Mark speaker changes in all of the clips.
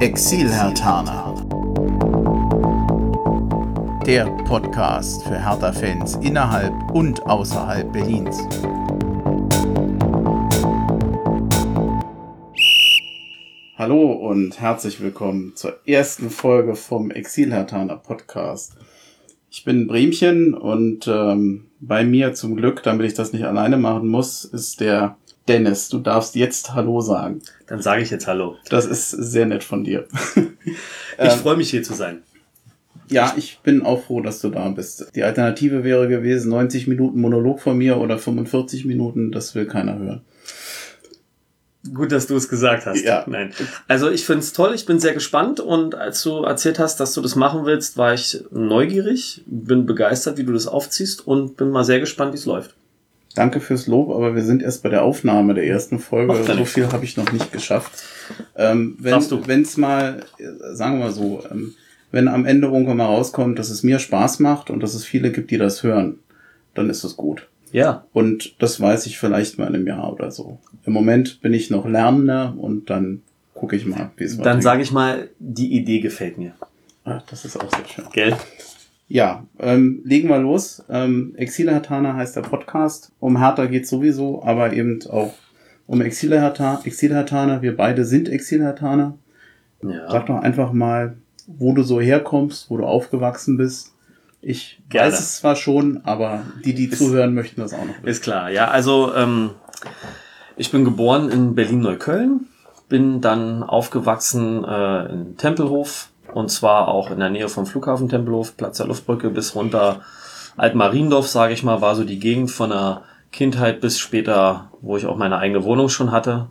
Speaker 1: Exil-Hertaner. Der Podcast für Hertha-Fans innerhalb und außerhalb Berlins. Hallo und herzlich willkommen zur ersten Folge vom Exil-Hertaner Podcast. Ich bin Bremchen und ähm, bei mir zum Glück, damit ich das nicht alleine machen muss, ist der Dennis. Du darfst jetzt Hallo sagen.
Speaker 2: Dann sage ich jetzt Hallo.
Speaker 1: Das ist sehr nett von dir.
Speaker 2: ich freue mich hier zu sein.
Speaker 1: Ja, ich bin auch froh, dass du da bist. Die Alternative wäre gewesen 90 Minuten Monolog von mir oder 45 Minuten, das will keiner hören.
Speaker 2: Gut, dass du es gesagt hast.
Speaker 1: Ja.
Speaker 2: Nein. Also ich finde es toll, ich bin sehr gespannt und als du erzählt hast, dass du das machen willst, war ich neugierig, bin begeistert, wie du das aufziehst und bin mal sehr gespannt, wie es läuft.
Speaker 1: Danke fürs Lob, aber wir sind erst bei der Aufnahme der ersten Folge.
Speaker 2: Ja
Speaker 1: So viel habe ich noch nicht geschafft. Ähm, wenn es mal, sagen wir mal so, ähm, wenn am Ende irgendwann mal rauskommt, dass es mir Spaß macht und dass es viele gibt, die das hören, dann ist es gut.
Speaker 2: Ja.
Speaker 1: Und das weiß ich vielleicht mal in einem Jahr oder so. Im Moment bin ich noch Lernender und dann gucke ich mal, wie es
Speaker 2: Dann sage ich mal, die Idee gefällt mir.
Speaker 1: Ah, das ist auch sehr schön.
Speaker 2: Gell?
Speaker 1: Ja, ähm, legen wir los. Ähm, Exilhatana heißt der Podcast. Um Hertha geht sowieso, aber eben auch um Exilhatana. Exilhatana. Wir beide sind Exilhatana.
Speaker 2: Ja.
Speaker 1: Sag doch einfach mal, wo du so herkommst, wo du aufgewachsen bist. Ich
Speaker 2: Gerne.
Speaker 1: weiß es zwar schon, aber die, die zuhören, möchten das auch noch wissen.
Speaker 2: Ist klar, ja. Also ähm, ich bin geboren in Berlin-Neukölln, bin dann aufgewachsen äh, in Tempelhof und zwar auch in der Nähe vom Flughafen Tempelhof, Platz der Luftbrücke bis runter Altmariendorf, sage ich mal, war so die Gegend von der Kindheit bis später, wo ich auch meine eigene Wohnung schon hatte.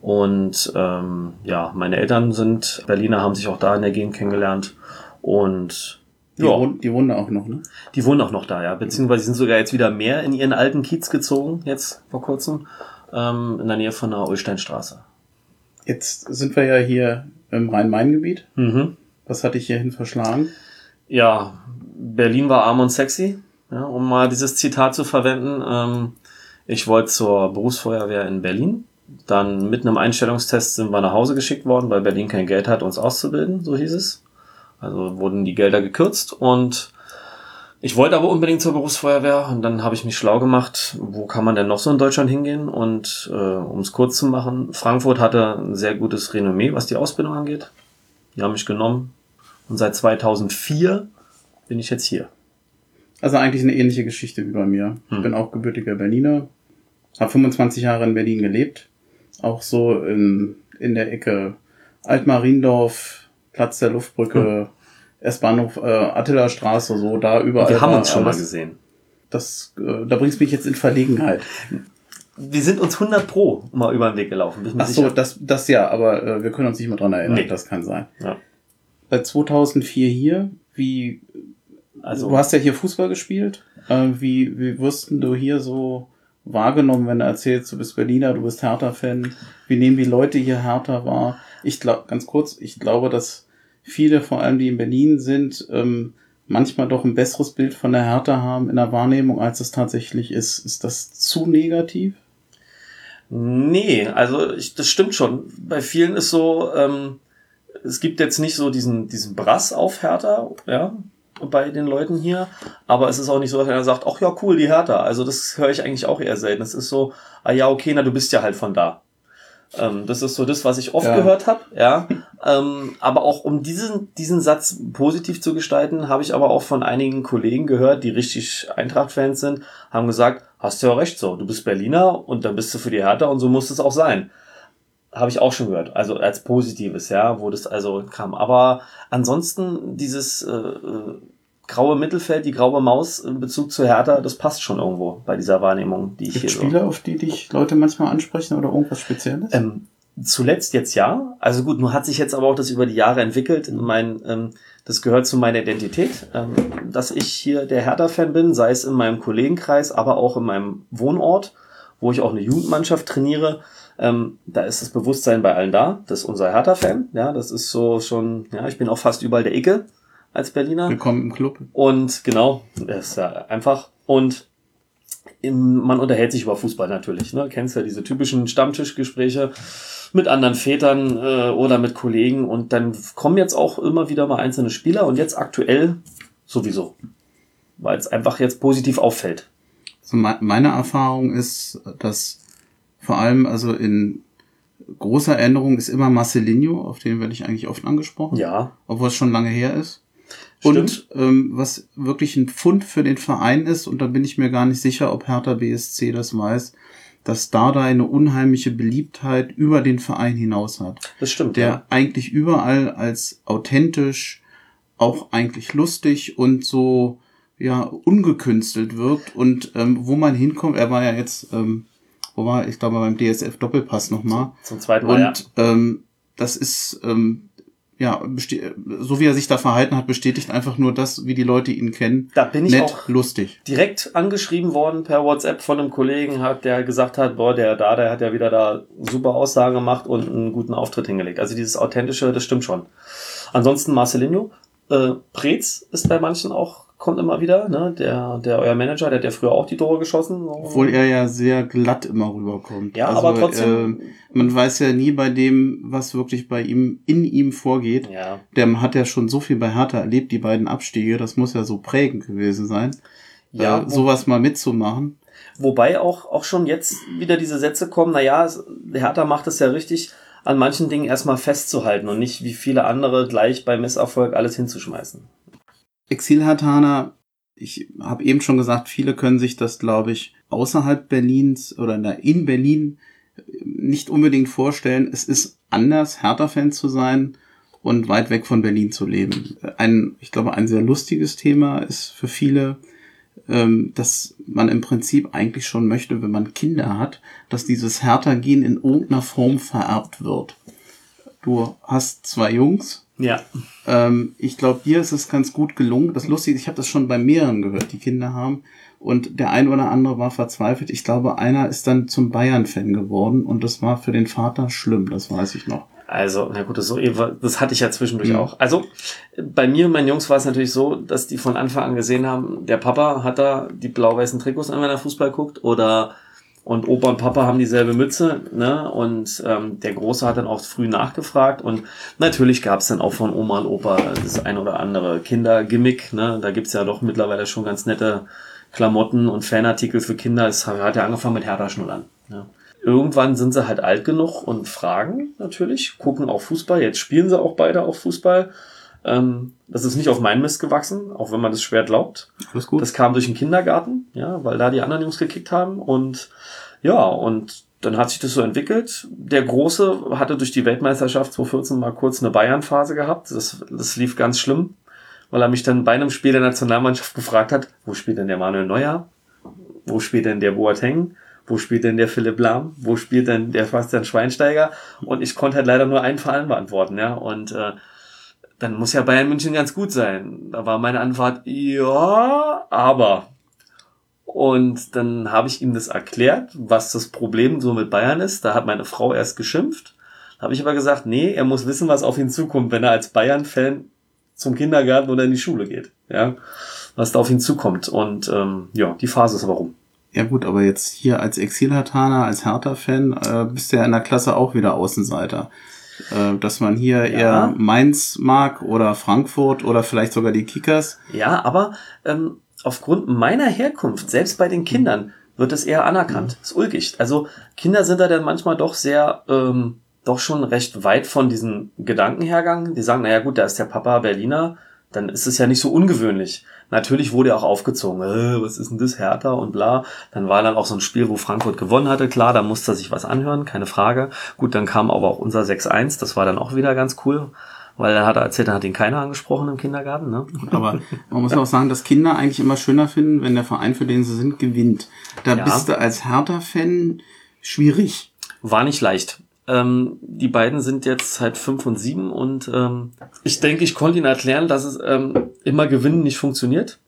Speaker 2: Und ähm, ja, meine Eltern sind Berliner, haben sich auch da in der Gegend kennengelernt und
Speaker 1: Die,
Speaker 2: ja.
Speaker 1: wohnen, die wohnen da auch noch, ne?
Speaker 2: Die wohnen auch noch da, ja. Beziehungsweise sind sogar jetzt wieder mehr in ihren alten Kiez gezogen, jetzt vor kurzem, ähm, in der Nähe von der Ulsteinstraße.
Speaker 1: Jetzt sind wir ja hier im Rhein-Main-Gebiet.
Speaker 2: Mhm.
Speaker 1: Was hatte ich hierhin verschlagen?
Speaker 2: Ja, Berlin war arm und sexy, ja, um mal dieses Zitat zu verwenden. Ähm, ich wollte zur Berufsfeuerwehr in Berlin. Dann mit einem Einstellungstest sind wir nach Hause geschickt worden, weil Berlin kein Geld hat, uns auszubilden, so hieß es. Also wurden die Gelder gekürzt und ich wollte aber unbedingt zur Berufsfeuerwehr und dann habe ich mich schlau gemacht, wo kann man denn noch so in Deutschland hingehen? Und äh, um es kurz zu machen, Frankfurt hatte ein sehr gutes Renommee, was die Ausbildung angeht. Die haben mich genommen und seit 2004 bin ich jetzt hier.
Speaker 1: Also eigentlich eine ähnliche Geschichte wie bei mir. Ich
Speaker 2: Hm.
Speaker 1: bin auch gebürtiger Berliner, habe 25 Jahre in Berlin gelebt, auch so in, in der Ecke Altmariendorf, Platz der Luftbrücke, S-Bahnhof, äh, Attila-Straße, so da überall.
Speaker 2: Wir haben uns schon mal gesehen.
Speaker 1: Das, äh, da bringst mich jetzt in Verlegenheit.
Speaker 2: Wir sind uns 100 pro mal über den Weg gelaufen.
Speaker 1: Ach so,
Speaker 2: sicher.
Speaker 1: das, das ja, aber äh, wir können uns nicht mehr dran erinnern.
Speaker 2: Nee.
Speaker 1: Das kann sein.
Speaker 2: Ja.
Speaker 1: Seit 2004 hier, wie
Speaker 2: Also,
Speaker 1: du hast ja hier Fußball gespielt. Äh, wie, wie wirst du hier so wahrgenommen, wenn du erzählst, du bist Berliner, du bist Hertha-Fan? Wie nehmen die Leute hier Hertha wahr? Ich glaube, ganz kurz, ich glaube, dass viele, vor allem die in Berlin sind, ähm, manchmal doch ein besseres Bild von der Hertha haben in der Wahrnehmung, als es tatsächlich ist. Ist das zu negativ?
Speaker 2: Nee, also ich, das stimmt schon. Bei vielen ist so, ähm, es gibt jetzt nicht so diesen, diesen Brass auf Hertha, ja, bei den Leuten hier, aber es ist auch nicht so, dass einer sagt, ach ja, cool, die Hertha. Also das höre ich eigentlich auch eher selten. Es ist so, ah ja, okay, na, du bist ja halt von da. Ähm, das ist so das, was ich oft
Speaker 1: Ja.
Speaker 2: gehört habe, ja. ähm, aber auch um diesen, diesen Satz positiv zu gestalten, habe ich aber auch von einigen Kollegen gehört, die richtig Eintracht-Fans sind, haben gesagt, hast du ja recht so, du bist Berliner und dann bist du für die Hertha und so muss es auch sein. Habe ich auch schon gehört, also als Positives, ja, wo das also kam. Aber ansonsten dieses äh, äh, graue Mittelfeld, die graue Maus in Bezug zu Hertha, das passt schon irgendwo bei dieser Wahrnehmung, die ich
Speaker 1: Gibt
Speaker 2: hier so.
Speaker 1: Spieler, auf die dich Leute manchmal ansprechen oder irgendwas Spezielles?
Speaker 2: Ähm, zuletzt jetzt ja. Also gut, nur hat sich jetzt aber auch das über die Jahre entwickelt. Mein, ähm, das gehört zu meiner Identität, ähm, dass ich hier der Hertha-Fan bin, sei es in meinem Kollegenkreis, aber auch in meinem Wohnort, wo ich auch eine Jugendmannschaft trainiere. Ähm, da ist das Bewusstsein bei allen da. Das ist unser Hertha-Fan. Ja, das ist so schon, ja, ich bin auch fast überall der Icke als Berliner.
Speaker 1: Willkommen im Club.
Speaker 2: Und genau, das ist ja einfach. Und im, man unterhält sich über Fußball natürlich. Ne? Kennst ja diese typischen Stammtischgespräche. mit anderen Vätern äh, oder mit Kollegen und dann kommen jetzt auch immer wieder mal einzelne Spieler und jetzt aktuell sowieso, weil es einfach jetzt positiv auffällt.
Speaker 1: Also meine Erfahrung ist, dass vor allem also in großer Erinnerung ist immer Marcelinho, auf den werde ich eigentlich oft angesprochen.
Speaker 2: Ja.
Speaker 1: Obwohl es schon lange her ist. Stimmt. Und ähm, was wirklich ein Pfund für den Verein ist, und da bin ich mir gar nicht sicher, ob Hertha BSC das weiß, dass Dada eine unheimliche Beliebtheit über den Verein hinaus hat.
Speaker 2: Das stimmt.
Speaker 1: Der
Speaker 2: ja.
Speaker 1: eigentlich überall als authentisch, auch eigentlich lustig und so ja ungekünstelt wirkt und ähm, wo man hinkommt, er war ja jetzt, ähm, wo war ich glaube beim DSF Doppelpass nochmal.
Speaker 2: Zum zweiten Mal.
Speaker 1: Und ja. ähm, das ist ähm, ja, so wie er sich da verhalten hat, bestätigt einfach nur das, wie die Leute ihn kennen.
Speaker 2: Da bin ich
Speaker 1: Nett,
Speaker 2: auch
Speaker 1: lustig.
Speaker 2: direkt angeschrieben worden per WhatsApp von einem Kollegen, hat, der gesagt hat, boah, der da, der hat ja wieder da super Aussagen gemacht und einen guten Auftritt hingelegt. Also dieses authentische, das stimmt schon. Ansonsten Marcelinho, äh, Preetz ist bei manchen auch kommt immer wieder, ne? Der, der euer Manager, der hat ja früher auch die Tore geschossen.
Speaker 1: Obwohl er ja sehr glatt immer rüberkommt.
Speaker 2: Ja, also, aber trotzdem.
Speaker 1: Äh, man weiß ja nie bei dem, was wirklich bei ihm, in ihm vorgeht.
Speaker 2: Ja.
Speaker 1: Der hat ja schon so viel bei Hertha erlebt, die beiden Abstiege, das muss ja so prägend gewesen sein. Ja. Äh, sowas mal mitzumachen.
Speaker 2: Wobei auch, auch schon jetzt wieder diese Sätze kommen, na ja, Hertha macht es ja richtig, an manchen Dingen erstmal festzuhalten und nicht wie viele andere gleich bei Misserfolg alles hinzuschmeißen.
Speaker 1: Exilhartaner, ich habe eben schon gesagt, viele können sich das, glaube ich, außerhalb Berlins oder in Berlin nicht unbedingt vorstellen. Es ist anders, Hertha-Fan zu sein und weit weg von Berlin zu leben. Ein, ich glaube, ein sehr lustiges Thema ist für viele, ähm, dass man im Prinzip eigentlich schon möchte, wenn man Kinder hat, dass dieses Hertha-Gen in irgendeiner Form vererbt wird. Du hast zwei Jungs,
Speaker 2: ja.
Speaker 1: Ähm, ich glaube, dir ist es ganz gut gelungen. Das Lustige, ich habe das schon bei mehreren gehört, die Kinder haben. Und der ein oder andere war verzweifelt. Ich glaube, einer ist dann zum Bayern-Fan geworden und das war für den Vater schlimm, das weiß ich noch.
Speaker 2: Also, na gut, das, so, das hatte ich ja zwischendurch mhm. auch. Also, bei mir und meinen Jungs war es natürlich so, dass die von Anfang an gesehen haben, der Papa hat da die blau-weißen Trikots an, wenn er Fußball guckt, oder und Opa und Papa haben dieselbe Mütze, ne? Und ähm, der Große hat dann auch früh nachgefragt. Und natürlich gab es dann auch von Oma und Opa das ein oder andere Kindergimmick, ne? Da gibt's ja doch mittlerweile schon ganz nette Klamotten und Fanartikel für Kinder. Es hat ja angefangen mit Hertha-Schnullern. Ne? Irgendwann sind sie halt alt genug und fragen natürlich, gucken auf Fußball. Jetzt spielen sie auch beide auf Fußball. Ähm, das ist nicht auf meinen Mist gewachsen, auch wenn man das schwer glaubt.
Speaker 1: Alles gut.
Speaker 2: Das kam durch den Kindergarten, ja, weil da die anderen Jungs gekickt haben und ja, und dann hat sich das so entwickelt. Der Große hatte durch die Weltmeisterschaft 2014 mal kurz eine Bayern-Phase gehabt. Das, das lief ganz schlimm, weil er mich dann bei einem Spiel der Nationalmannschaft gefragt hat, wo spielt denn der Manuel Neuer? Wo spielt denn der Boateng? Wo spielt denn der Philipp Lahm? Wo spielt denn der Sebastian Schweinsteiger? Und ich konnte halt leider nur einen Verein beantworten, ja. Und äh, dann muss ja Bayern München ganz gut sein. Da war meine Antwort, ja, aber. Und dann habe ich ihm das erklärt, was das Problem so mit Bayern ist. Da hat meine Frau erst geschimpft. Da habe ich aber gesagt, nee, er muss wissen, was auf ihn zukommt, wenn er als Bayern-Fan zum Kindergarten oder in die Schule geht. Ja, was da auf ihn zukommt. Und ähm, ja, die Phase ist aber rum.
Speaker 1: Ja gut, aber jetzt hier als Exilhartaner, als Hertha-Fan, äh, bist du ja in der Klasse auch wieder Außenseiter. Äh, dass man hier ja. eher Mainz mag oder Frankfurt oder vielleicht sogar die Kickers.
Speaker 2: Ja, aber ähm, aufgrund meiner Herkunft, selbst bei den Kindern, wird es eher anerkannt. Mhm. ist ulkig. Also Kinder sind da dann manchmal doch sehr, ähm, doch schon recht weit von diesen Gedankenhergang. Die sagen, naja gut, da ist der Papa Berliner, dann ist es ja nicht so ungewöhnlich. Natürlich wurde er auch aufgezogen, äh, was ist denn das, Hertha und bla. Dann war dann auch so ein Spiel, wo Frankfurt gewonnen hatte, klar, da musste er sich was anhören, keine Frage. Gut, dann kam aber auch unser 6-1, das war dann auch wieder ganz cool. Weil dann hat er erzählt, dann hat ihn keiner angesprochen im Kindergarten. Ne?
Speaker 1: Aber man muss auch sagen, dass Kinder eigentlich immer schöner finden, wenn der Verein, für den sie sind, gewinnt. Da ja. bist du als Hertha-Fan schwierig.
Speaker 2: War nicht leicht. Ähm, die beiden sind jetzt halt fünf und sieben und ähm, ich denke, ich konnte ihnen erklären, dass es ähm, immer Gewinnen nicht funktioniert.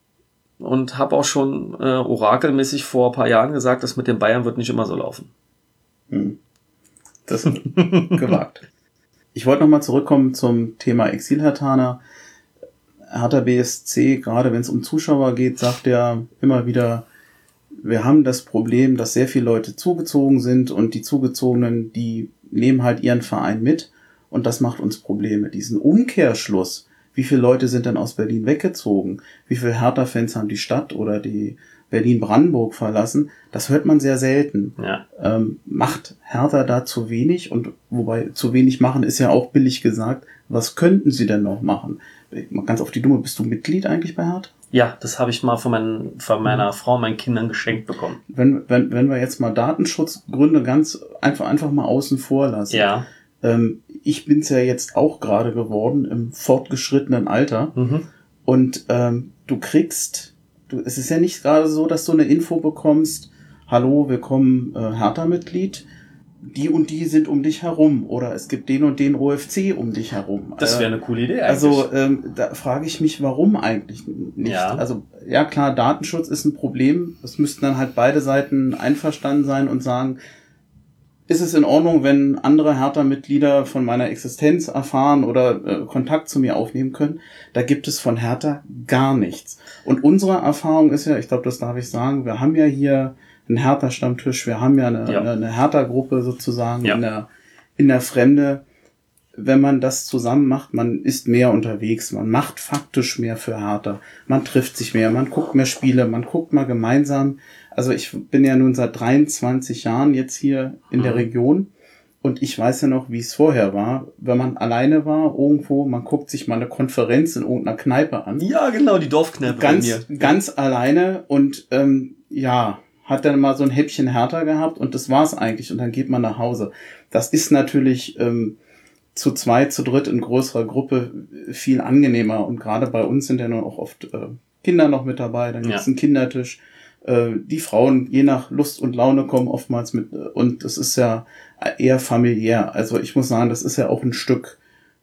Speaker 2: Und habe auch schon äh, orakelmäßig vor ein paar Jahren gesagt, das mit den Bayern wird nicht immer so laufen.
Speaker 1: Hm. Das gewagt. Ich wollte nochmal zurückkommen zum Thema Exilhartaner. Hertha BSC, gerade wenn es um Zuschauer geht, sagt er immer wieder, wir haben das Problem, dass sehr viele Leute zugezogen sind und die Zugezogenen, die nehmen halt ihren Verein mit und das macht uns Probleme. Diesen Umkehrschluss, wie viele Leute sind denn aus Berlin weggezogen? Wie viele Hertha-Fans haben die Stadt oder die Berlin-Brandenburg verlassen? Das hört man sehr selten.
Speaker 2: Ja.
Speaker 1: Ähm, macht Hertha da zu wenig? Und wobei zu wenig machen ist ja auch billig gesagt. Was könnten sie denn noch machen? Ganz auf die Dumme, bist du Mitglied eigentlich bei Hertha?
Speaker 2: Ja, das habe ich mal von, mein, von meiner Frau, meinen Kindern geschenkt bekommen.
Speaker 1: Wenn, wenn, wenn wir jetzt mal Datenschutzgründe ganz einfach, einfach mal außen vor lassen.
Speaker 2: Ja.
Speaker 1: Ähm, ich bin's ja jetzt auch gerade geworden im fortgeschrittenen Alter.
Speaker 2: Mhm.
Speaker 1: Und ähm, du kriegst, du, es ist ja nicht gerade so, dass du eine Info bekommst, hallo, willkommen äh, Hertha-Mitglied, die und die sind um dich herum oder es gibt den und den OFC um dich herum.
Speaker 2: Das wäre
Speaker 1: Äh,
Speaker 2: eine coole Idee eigentlich.
Speaker 1: also ähm, da frage ich mich, warum eigentlich nicht?
Speaker 2: Ja.
Speaker 1: Also ja klar, Datenschutz ist ein Problem. Es müssten dann halt beide Seiten einverstanden sein und sagen, ist es in Ordnung, wenn andere Hertha-Mitglieder von meiner Existenz erfahren oder äh, Kontakt zu mir aufnehmen können? Da gibt es von Hertha gar nichts. Und unsere Erfahrung ist ja, ich glaube, das darf ich sagen, wir haben ja hier einen Hertha-Stammtisch, wir haben ja eine,
Speaker 2: Ja.
Speaker 1: eine, eine Hertha-Gruppe sozusagen
Speaker 2: Ja.
Speaker 1: in, der, in der Fremde. Wenn man das zusammen macht, man ist mehr unterwegs, man macht faktisch mehr für Hertha, man trifft sich mehr, man guckt mehr Spiele, man guckt mal gemeinsam. Also ich bin ja nun seit 23 Jahren jetzt hier in der
Speaker 2: Mhm.
Speaker 1: Region und ich weiß ja noch, wie es vorher war, wenn man alleine war irgendwo, man guckt sich mal eine Konferenz in irgendeiner Kneipe an
Speaker 2: ja, genau, die Dorfkneipe
Speaker 1: ganz, ganz alleine und ähm, ja, hat dann mal so ein Häppchen härter gehabt und das war's eigentlich und dann geht man nach Hause. Das ist natürlich ähm, zu zweit, zu dritt in größerer Gruppe viel angenehmer und gerade bei uns sind ja nun auch oft äh, Kinder noch mit dabei, dann gibt's
Speaker 2: Ja.
Speaker 1: einen Kindertisch. Äh, die Frauen, je nach Lust und Laune, kommen oftmals mit äh, und es ist ja eher familiär. Also ich muss sagen, das ist ja auch ein Stück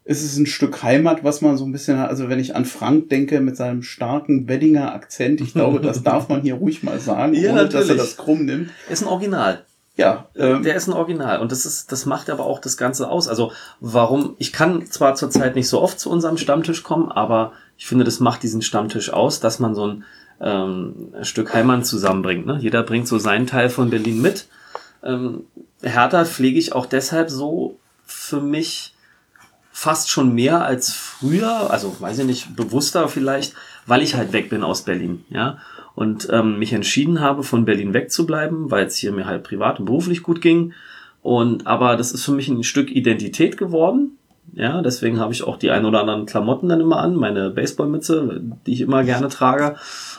Speaker 1: es ist ein Stück Heimat, was man so ein bisschen hat. Also wenn ich an Frank denke mit seinem starken Weddinger Akzent, ich glaube, das darf man hier ruhig mal sagen,
Speaker 2: Ja,
Speaker 1: ohne dass er
Speaker 2: natürlich.
Speaker 1: das krumm nimmt.
Speaker 2: Ist ein Original.
Speaker 1: Ja, ähm,
Speaker 2: Der ist ein Original und das ist, das macht aber auch das Ganze aus. Also warum? Ich kann zwar zurzeit nicht so oft zu unserem Stammtisch kommen, aber ich finde, das macht diesen Stammtisch aus, dass man so ein ähm, Stück Heimat zusammenbringt. Ne? Jeder bringt so seinen Teil von Berlin mit. Ähm, Hertha pflege ich auch deshalb so für mich fast schon mehr als früher, also weiß ich nicht, bewusster vielleicht, weil ich halt weg bin aus Berlin, ja. Und ähm, mich entschieden habe, von Berlin wegzubleiben, weil es hier mir halt privat und beruflich gut ging. Und aber das ist für mich ein Stück Identität geworden. Ja, deswegen habe ich auch die ein oder anderen Klamotten dann immer an, meine Baseballmütze, die ich immer gerne trage.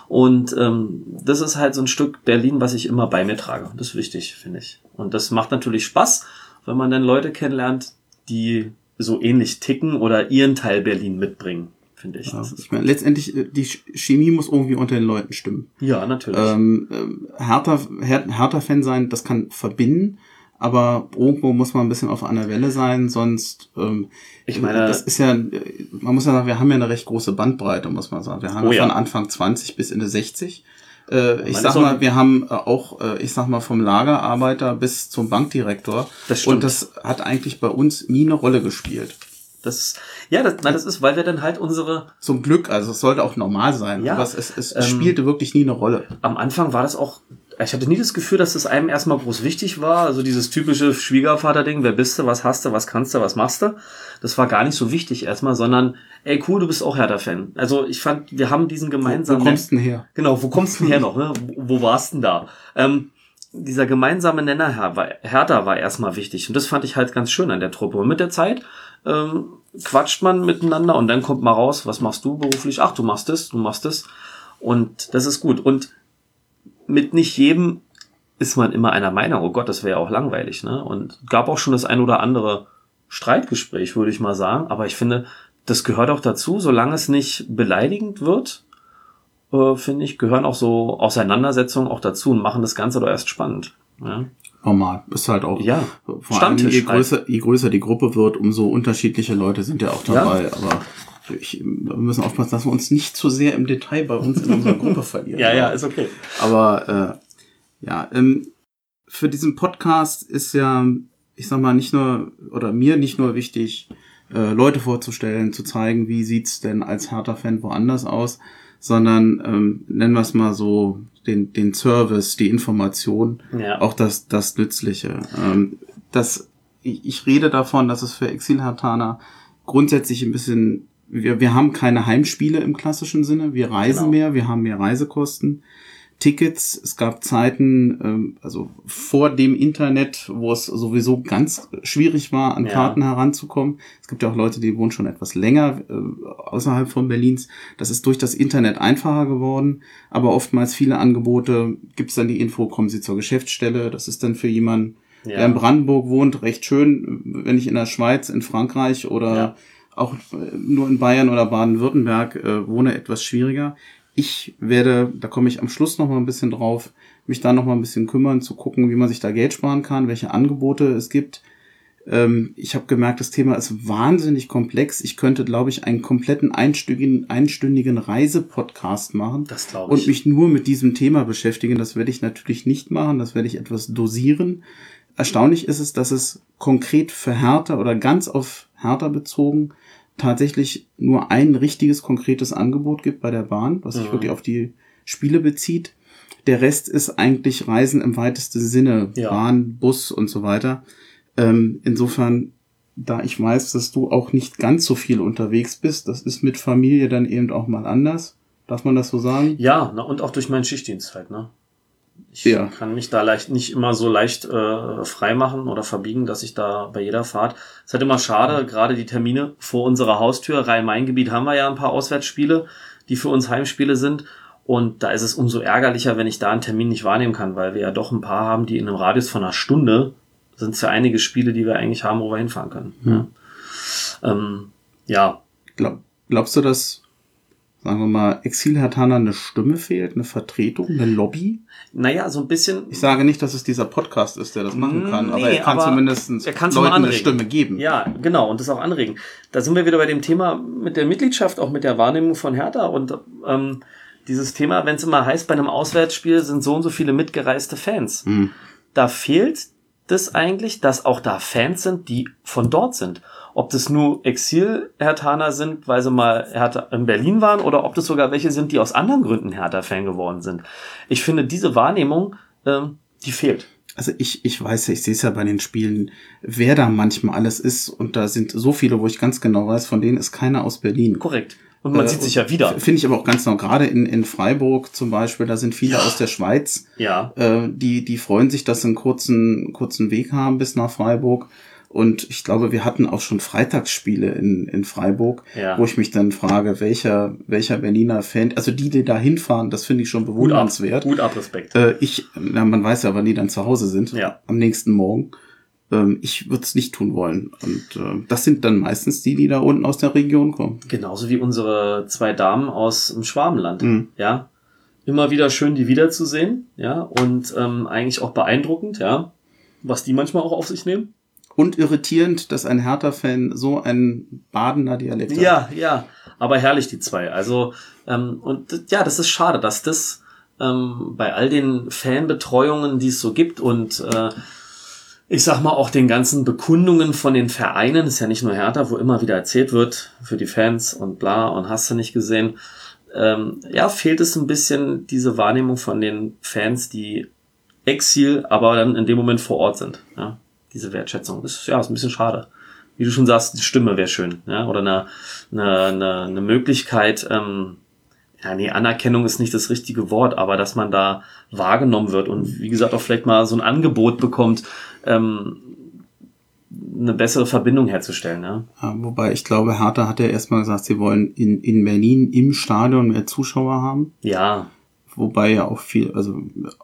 Speaker 2: Und ähm, das ist halt so ein Stück Berlin, was ich immer bei mir trage. Das ist wichtig, finde ich. Und das macht natürlich Spaß, wenn man dann Leute kennenlernt, die so ähnlich ticken oder ihren Teil Berlin mitbringen, finde ich.
Speaker 1: ja, ich meine, letztendlich, äh, die Ch- Chemie muss irgendwie unter den Leuten stimmen.
Speaker 2: ja, natürlich.
Speaker 1: Ähm, ähm, Hertha, Her Hertha-Fan sein, das kann verbinden, aber irgendwo muss man ein bisschen auf einer Welle sein, sonst, ähm,
Speaker 2: Ich meine-
Speaker 1: das ist ja, man muss ja sagen, wir haben ja eine recht große Bandbreite, muss man sagen. Wir haben
Speaker 2: Oh
Speaker 1: ja
Speaker 2: ja.
Speaker 1: von Anfang 20 bis Ende 60. Äh, ich sag mal, wir haben äh, auch, äh, ich sag mal, vom Lagerarbeiter bis zum Bankdirektor.
Speaker 2: Das stimmt.
Speaker 1: Und das hat eigentlich bei uns nie eine Rolle gespielt.
Speaker 2: Das, ja, das, nein, das ist, weil wir dann halt unsere,
Speaker 1: Zum Glück, also es sollte auch normal sein,
Speaker 2: Ja,
Speaker 1: aber es, es, es
Speaker 2: ähm,
Speaker 1: spielte wirklich nie eine Rolle.
Speaker 2: am Anfang war das auch, ich hatte nie das Gefühl, dass das einem erstmal groß wichtig war. Also dieses typische Schwiegervater-Ding, wer bist du, was hast du, was kannst du, was machst du. Das war gar nicht so wichtig erstmal, sondern, ey cool, du bist auch Hertha-Fan. Also ich fand, wir haben diesen
Speaker 1: Wo
Speaker 2: gemeinsamen...
Speaker 1: kommst du denn her?
Speaker 2: Genau, wo kommst du denn her noch? Ne? Wo, wo warst denn da? Ähm, dieser gemeinsame Nenner Her war, Hertha war erstmal wichtig. Und das fand ich halt ganz schön an der Truppe. Und mit der Zeit ähm, quatscht man miteinander und dann kommt mal raus, was machst du beruflich? Ach, du machst das, du machst das. Und das ist gut. Und mit nicht jedem ist man immer einer Meinung. Oh Gott, das wäre ja auch langweilig. Ne? Und gab auch schon das ein oder andere Streitgespräch, würde ich mal sagen. Aber ich finde, das gehört auch dazu, solange es nicht beleidigend wird, äh, finde ich, gehören auch so Auseinandersetzungen auch dazu und machen das Ganze doch erst spannend. Ja,
Speaker 1: Normal. Ist halt auch.
Speaker 2: ja.
Speaker 1: Vor allem, je
Speaker 2: halt.
Speaker 1: größer, je größer die Gruppe wird, umso unterschiedliche Leute sind ja auch
Speaker 2: Ja.
Speaker 1: dabei. Aber ich, wir müssen aufpassen, dass wir uns nicht zu sehr im Detail bei uns in unserer Gruppe verlieren.
Speaker 2: ja, ja, ist okay.
Speaker 1: Aber äh, ja, ähm, für diesen Podcast ist ja, ich sag mal, nicht nur, oder mir nicht nur wichtig, äh, Leute vorzustellen, zu zeigen, wie sieht's denn als Hertha-Fan woanders aus, sondern ähm, nennen wir es mal so, den, den Service, die Information,
Speaker 2: Ja.
Speaker 1: auch das, das Nützliche. Ähm, das, ich, ich rede davon, dass es für Exilhartaner grundsätzlich ein bisschen, wir, wir haben keine Heimspiele im klassischen Sinne, wir reisen
Speaker 2: Genau.
Speaker 1: mehr, wir haben mehr Reisekosten. Tickets, es gab Zeiten, ähm, also vor dem Internet, wo es sowieso ganz schwierig war, an
Speaker 2: Ja.
Speaker 1: Karten heranzukommen. Es gibt ja auch Leute, die wohnen schon etwas länger äh, außerhalb von Berlins. Das ist durch das Internet einfacher geworden, aber oftmals viele Angebote gibt's dann die Info, kommen Sie zur Geschäftsstelle. Das ist dann für jemanden,
Speaker 2: Ja.
Speaker 1: der in Brandenburg wohnt, recht schön, wenn ich in der Schweiz, in Frankreich oder
Speaker 2: Ja.
Speaker 1: Auch äh, nur in Bayern oder Baden-Württemberg äh, wohne, etwas schwieriger. Ich werde, da komme ich am Schluss noch mal ein bisschen drauf, mich da noch mal ein bisschen kümmern, zu gucken, wie man sich da Geld sparen kann, welche Angebote es gibt. Ähm, ich habe gemerkt, das Thema ist wahnsinnig komplex. Ich könnte, glaube ich, einen kompletten einstündigen, einstündigen Reisepodcast machen
Speaker 2: Das glaube
Speaker 1: und
Speaker 2: ich.
Speaker 1: mich nur mit diesem Thema beschäftigen. Das werde ich natürlich nicht machen. Das werde ich etwas dosieren. Erstaunlich ist es, dass es konkret Hertha oder ganz auf Hertha bezogen tatsächlich nur ein richtiges konkretes Angebot gibt bei der Bahn, was sich
Speaker 2: Mhm.
Speaker 1: wirklich auf die Spiele bezieht. Der Rest ist eigentlich Reisen im weitesten Sinne,
Speaker 2: Ja.
Speaker 1: Bahn, Bus und so weiter. Ähm, insofern, da ich weiß, dass du auch nicht ganz so viel unterwegs bist, das ist mit Familie dann eben auch mal anders. Darf man das so sagen?
Speaker 2: Ja, na, und auch durch meinen Schichtdienst halt, ne? Ich
Speaker 1: Ja.
Speaker 2: kann mich da leicht nicht immer so leicht äh, frei machen oder verbiegen, dass ich da bei jeder Fahrt. Es ist halt immer schade, gerade die Termine vor unserer Haustür, Rhein-Main-Gebiet haben wir ja ein paar Auswärtsspiele, die für uns Heimspiele sind. Und da ist es umso ärgerlicher, wenn ich da einen Termin nicht wahrnehmen kann, weil wir ja doch ein paar haben, die in einem Radius von einer Stunde sind es ja einige Spiele, die wir eigentlich haben, wo wir hinfahren können. Ja. Ähm, ja,
Speaker 1: Glaub, glaubst du, dass, sagen wir mal, Exilhartaner eine Stimme fehlt, eine Vertretung, eine Lobby?
Speaker 2: naja, so ein bisschen.
Speaker 1: Ich sage nicht, dass es dieser Podcast ist, der das machen kann, aber
Speaker 2: Nee,
Speaker 1: er kann
Speaker 2: aber
Speaker 1: zumindest
Speaker 2: er
Speaker 1: Leuten eine. Stimme geben.
Speaker 2: Ja, genau, und das auch anregen. Da sind wir wieder bei dem Thema mit der Mitgliedschaft, auch mit der Wahrnehmung von Hertha und ähm, dieses Thema, wenn es immer heißt, bei einem Auswärtsspiel sind so und so viele mitgereiste Fans.
Speaker 1: Hm.
Speaker 2: Da fehlt das eigentlich, dass auch da Fans sind, die von dort sind. Ob das nur Exil-Hertaner sind, weil sie mal Hertha in Berlin waren, oder ob das sogar welche sind, die aus anderen Gründen Hertha-Fan geworden sind. Ich finde, diese Wahrnehmung, ähm, die fehlt.
Speaker 1: Also ich, ich weiß ja, ich sehe es ja bei den Spielen, wer da manchmal alles ist. Und da sind so viele, wo ich ganz genau weiß, von denen ist keiner aus Berlin.
Speaker 2: Korrekt. Und man
Speaker 1: Äh,
Speaker 2: sieht sich ja wieder.
Speaker 1: Finde ich aber auch ganz genau. Gerade in, in Freiburg zum Beispiel, da sind viele
Speaker 2: Ja.
Speaker 1: aus der Schweiz.
Speaker 2: Ja.
Speaker 1: Äh, die, die freuen sich, dass sie einen kurzen, kurzen Weg haben bis nach Freiburg. Und ich glaube, wir hatten auch schon Freitagsspiele in, in Freiburg,
Speaker 2: Ja.
Speaker 1: wo ich mich dann frage, welcher, welcher Berliner Fan, also die, die da hinfahren, das finde ich schon
Speaker 2: Gut ab,
Speaker 1: bewundernswert.
Speaker 2: gut ab, Respekt.
Speaker 1: Äh, ich, na, man weiß ja, wann die dann zu Hause sind,
Speaker 2: Ja.
Speaker 1: am nächsten Morgen. Ähm, ich würde es nicht tun wollen. Und äh, das sind dann meistens die, die da unten aus der Region kommen.
Speaker 2: Genauso wie unsere zwei Damen aus dem Schwabenland.
Speaker 1: Mhm.
Speaker 2: Ja. Immer wieder schön, die wiederzusehen. Ja. Und ähm, eigentlich auch beeindruckend, ja. Was die manchmal auch auf sich nehmen.
Speaker 1: Und irritierend, dass ein Hertha-Fan so einen Badener Dialekt hat.
Speaker 2: Ja, ja. Aber herrlich, die zwei. Also, ähm, und ja, das ist schade, dass das ähm, bei all den Fanbetreuungen, die es so gibt und äh, ich sag mal auch den ganzen Bekundungen von den Vereinen, ist ja nicht nur Hertha, wo immer wieder erzählt wird für die Fans und bla und hast du nicht gesehen. Ähm, ja, fehlt es ein bisschen diese Wahrnehmung von den Fans, die Exil, aber dann in dem Moment vor Ort sind. Ja, diese Wertschätzung. Ist, ja, ist ein bisschen schade. Wie du schon sagst, die Stimme wäre schön. Ja, oder eine, eine, eine, eine Möglichkeit, ähm, ja, nee, Anerkennung ist nicht das richtige Wort, aber dass man da wahrgenommen wird und wie gesagt auch vielleicht mal so ein Angebot bekommt, ähm, eine bessere Verbindung herzustellen. Ja?
Speaker 1: Ja, wobei ich glaube, Hertha hat ja erstmal gesagt, sie wollen in, in Berlin im Stadion mehr Zuschauer haben.
Speaker 2: Ja,
Speaker 1: Wobei ja auch viel, also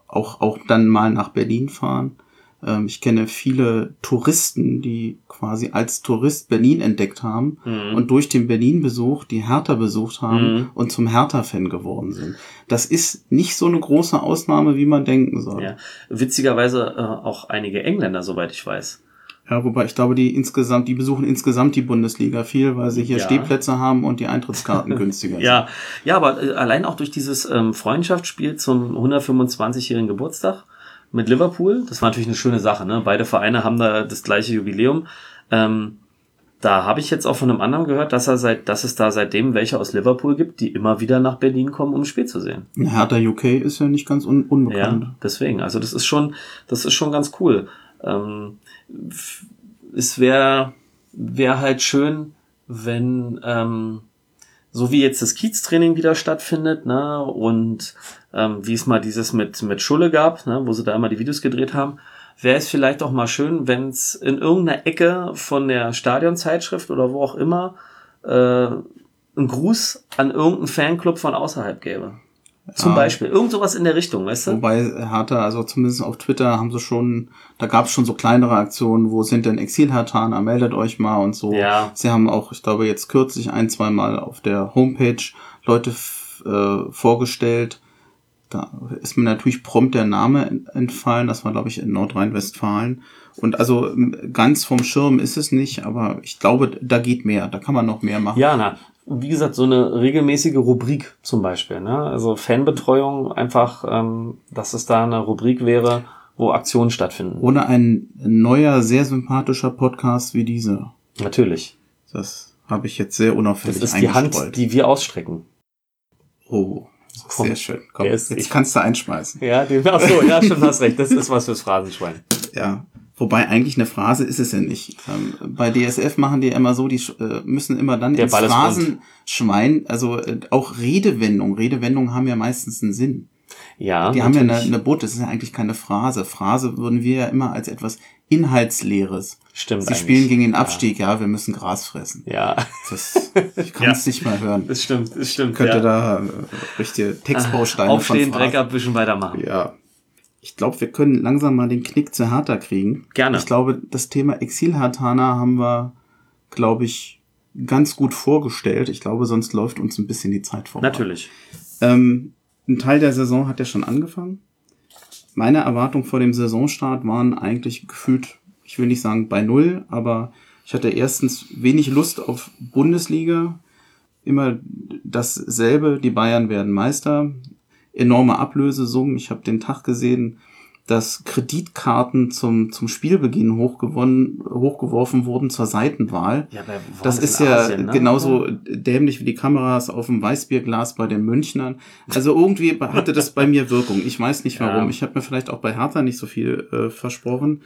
Speaker 1: auch, auch dann mal nach Berlin fahren. Ähm, ich kenne viele Touristen, die quasi als Tourist Berlin entdeckt haben
Speaker 2: Mhm.
Speaker 1: und durch den Berlin-Besuch die Hertha besucht haben
Speaker 2: Mhm.
Speaker 1: und zum Hertha-Fan geworden sind. Das ist nicht so eine große Ausnahme, wie man denken soll.
Speaker 2: ja. Witzigerweise äh, auch einige Engländer, soweit ich weiß.
Speaker 1: Ja, wobei ich glaube, die insgesamt, die besuchen insgesamt die Bundesliga viel, weil sie hier
Speaker 2: Ja.
Speaker 1: Stehplätze haben und die Eintrittskarten günstiger sind.
Speaker 2: Ja, ja, aber äh, allein auch durch dieses ähm, Freundschaftsspiel zum 125-jährigen Geburtstag mit Liverpool, das war natürlich eine schöne Sache. Ne? Beide Vereine haben da das gleiche Jubiläum. Ähm, da habe ich jetzt auch von einem anderen gehört, dass er seit, dass es da seitdem welche aus Liverpool gibt, die immer wieder nach Berlin kommen, um ein Spiel zu sehen.
Speaker 1: Hertha UK ist ja nicht ganz un unbekannt.
Speaker 2: Ja, deswegen. Also das ist schon, das ist schon ganz cool. Ähm, es wäre wäre halt schön, wenn ähm, so wie jetzt das Kieztraining wieder stattfindet, ne, und ähm, wie es mal dieses mit mit Schulle gab, ne, wo sie da immer die Videos gedreht haben, wäre es vielleicht auch mal schön, wenn es in irgendeiner Ecke von der Stadionzeitschrift oder wo auch immer äh, einen Gruß an irgendeinen Fanclub von außerhalb gäbe. Zum ja. Beispiel. Irgend sowas in der Richtung, weißt du?
Speaker 1: Wobei Hertha, also zumindest auf Twitter haben sie schon, da gab es schon so kleinere Aktionen, wo sind denn Exil-Hertaner, meldet euch mal und so. Ja. Sie haben auch, ich glaube, jetzt kürzlich ein, zwei Mal auf der Homepage Leute äh, vorgestellt. Da ist mir natürlich prompt der Name entfallen. Das war, glaube ich, in Nordrhein-Westfalen. Und also ganz vom Schirm ist es nicht, aber ich glaube, da geht mehr. Da kann man noch mehr machen.
Speaker 2: Ja, na, wie gesagt, so eine regelmäßige Rubrik zum Beispiel. Ne? Also Fanbetreuung einfach, ähm, dass es da eine Rubrik wäre, wo Aktionen stattfinden.
Speaker 1: Oder ein neuer, sehr sympathischer Podcast wie dieser.
Speaker 2: Natürlich.
Speaker 1: Das habe ich jetzt sehr unauffällig
Speaker 2: Das ist die Hand, die wir ausstrecken.
Speaker 1: Oh, sehr schön. Komm, jetzt ich, kannst du einschmeißen.
Speaker 2: Ja, den, ach so, ja, schon hast recht. Das ist was fürs Phrasenschwein.
Speaker 1: Ja. Wobei eigentlich eine Phrase ist es ja nicht. Ähm, bei DSF machen die immer so, die äh, müssen immer dann Der ins Phrasenschwein, also äh, auch Redewendungen. Redewendungen haben ja meistens einen Sinn. Ja. Die natürlich. haben ja eine, eine Boot, das ist ja eigentlich keine Phrase. Phrase würden wir ja immer als etwas Inhaltsleeres. Stimmt. Sie spielen gegen den Abstieg, ja. ja, wir müssen Gras fressen. Ja. Das, ich kann es ja. nicht mal hören.
Speaker 2: Das stimmt, das stimmt.
Speaker 1: Könnte ja. da äh, richtige Textbausteine
Speaker 2: Aufstehen, Dreck abwischen, weitermachen.
Speaker 1: Ja ich glaube, wir können langsam mal den Knick zu Hertha kriegen. Gerne. Ich glaube, das Thema Exil-Hartaner haben wir, glaube ich, ganz gut vorgestellt. Ich glaube, sonst läuft uns ein bisschen die Zeit vorbei.
Speaker 2: Natürlich.
Speaker 1: Ähm, ein Teil der Saison hat ja schon angefangen. Meine Erwartungen vor dem Saisonstart waren eigentlich gefühlt, ich will nicht sagen bei Null, aber ich hatte erstens wenig Lust auf Bundesliga. Immer dasselbe, die Bayern werden Meister enorme Ablösesummen. Ich habe den Tag gesehen, dass Kreditkarten zum, zum Spielbeginn hochgewonnen, hochgeworfen wurden zur Seitenwahl. Ja, das ist ja Asien, ne? genauso dämlich wie die Kameras auf dem Weißbierglas bei den Münchnern. Also irgendwie hatte das bei mir Wirkung. Ich weiß nicht warum. Ja. Ich habe mir vielleicht auch bei Hertha nicht so viel äh, versprochen.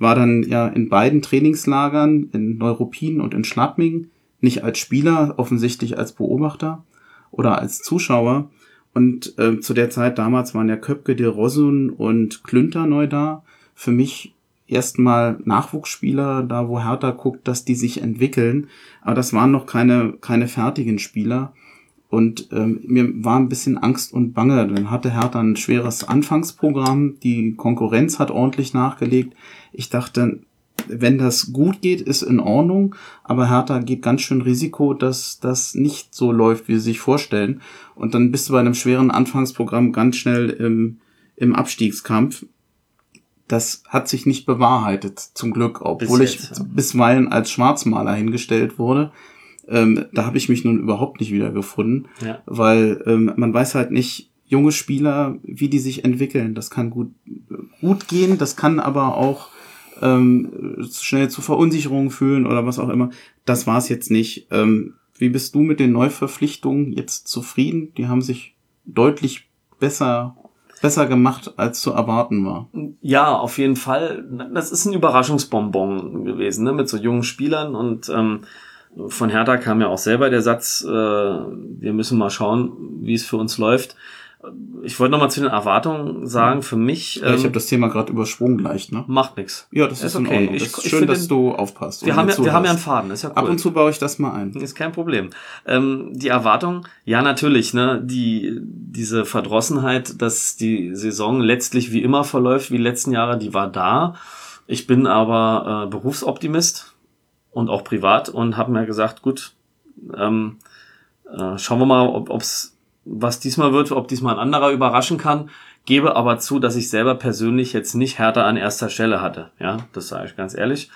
Speaker 1: War dann ja in beiden Trainingslagern, in Neuruppin und in Schladming, nicht als Spieler, offensichtlich als Beobachter oder als Zuschauer. Und äh, zu der Zeit damals waren ja Köpke, de Rosun und Klünter neu da. Für mich erstmal Nachwuchsspieler, da wo Hertha guckt, dass die sich entwickeln. Aber das waren noch keine, keine fertigen Spieler. Und ähm, mir war ein bisschen Angst und Bange. Dann hatte Hertha ein schweres Anfangsprogramm. Die Konkurrenz hat ordentlich nachgelegt. Ich dachte, wenn das gut geht, ist in Ordnung, aber Hertha geht ganz schön Risiko, dass das nicht so läuft, wie sie sich vorstellen. Und dann bist du bei einem schweren Anfangsprogramm ganz schnell im, im Abstiegskampf. Das hat sich nicht bewahrheitet, zum Glück, obwohl ich bisweilen als Schwarzmaler hingestellt wurde. Ähm, da habe ich mich nun überhaupt nicht wiedergefunden, ja. weil ähm, man weiß halt nicht, junge Spieler, wie die sich entwickeln. Das kann gut, gut gehen, das kann aber auch ähm, schnell zu Verunsicherungen fühlen oder was auch immer. Das war es jetzt nicht. Ähm, wie bist du mit den Neuverpflichtungen jetzt zufrieden? Die haben sich deutlich besser besser gemacht, als zu erwarten war.
Speaker 2: Ja, auf jeden Fall. Das ist ein Überraschungsbonbon gewesen, ne? mit so jungen Spielern und ähm, von Hertha kam ja auch selber der Satz, äh, wir müssen mal schauen, wie es für uns läuft ich wollte noch mal zu den Erwartungen sagen, für mich.
Speaker 1: Ja, ich ähm, habe das Thema gerade übersprungen leicht, ne?
Speaker 2: Macht nix.
Speaker 1: Ja, das ist, ist okay. in Ordnung. Das ich, ist schön, dass du aufpasst.
Speaker 2: Wir haben, ja, wir haben ja einen Faden, ist ja cool.
Speaker 1: Ab und zu baue ich das mal ein.
Speaker 2: Ist kein Problem. Ähm, die Erwartung, ja natürlich, ne, die diese Verdrossenheit, dass die Saison letztlich wie immer verläuft, wie die letzten Jahre, die war da. Ich bin aber äh, Berufsoptimist und auch privat und habe mir gesagt, gut, ähm, äh, schauen wir mal, ob es was diesmal wird, ob diesmal ein anderer überraschen kann. Gebe aber zu, dass ich selber persönlich jetzt nicht Hertha an erster Stelle hatte. Ja, das sage ich ganz ehrlich.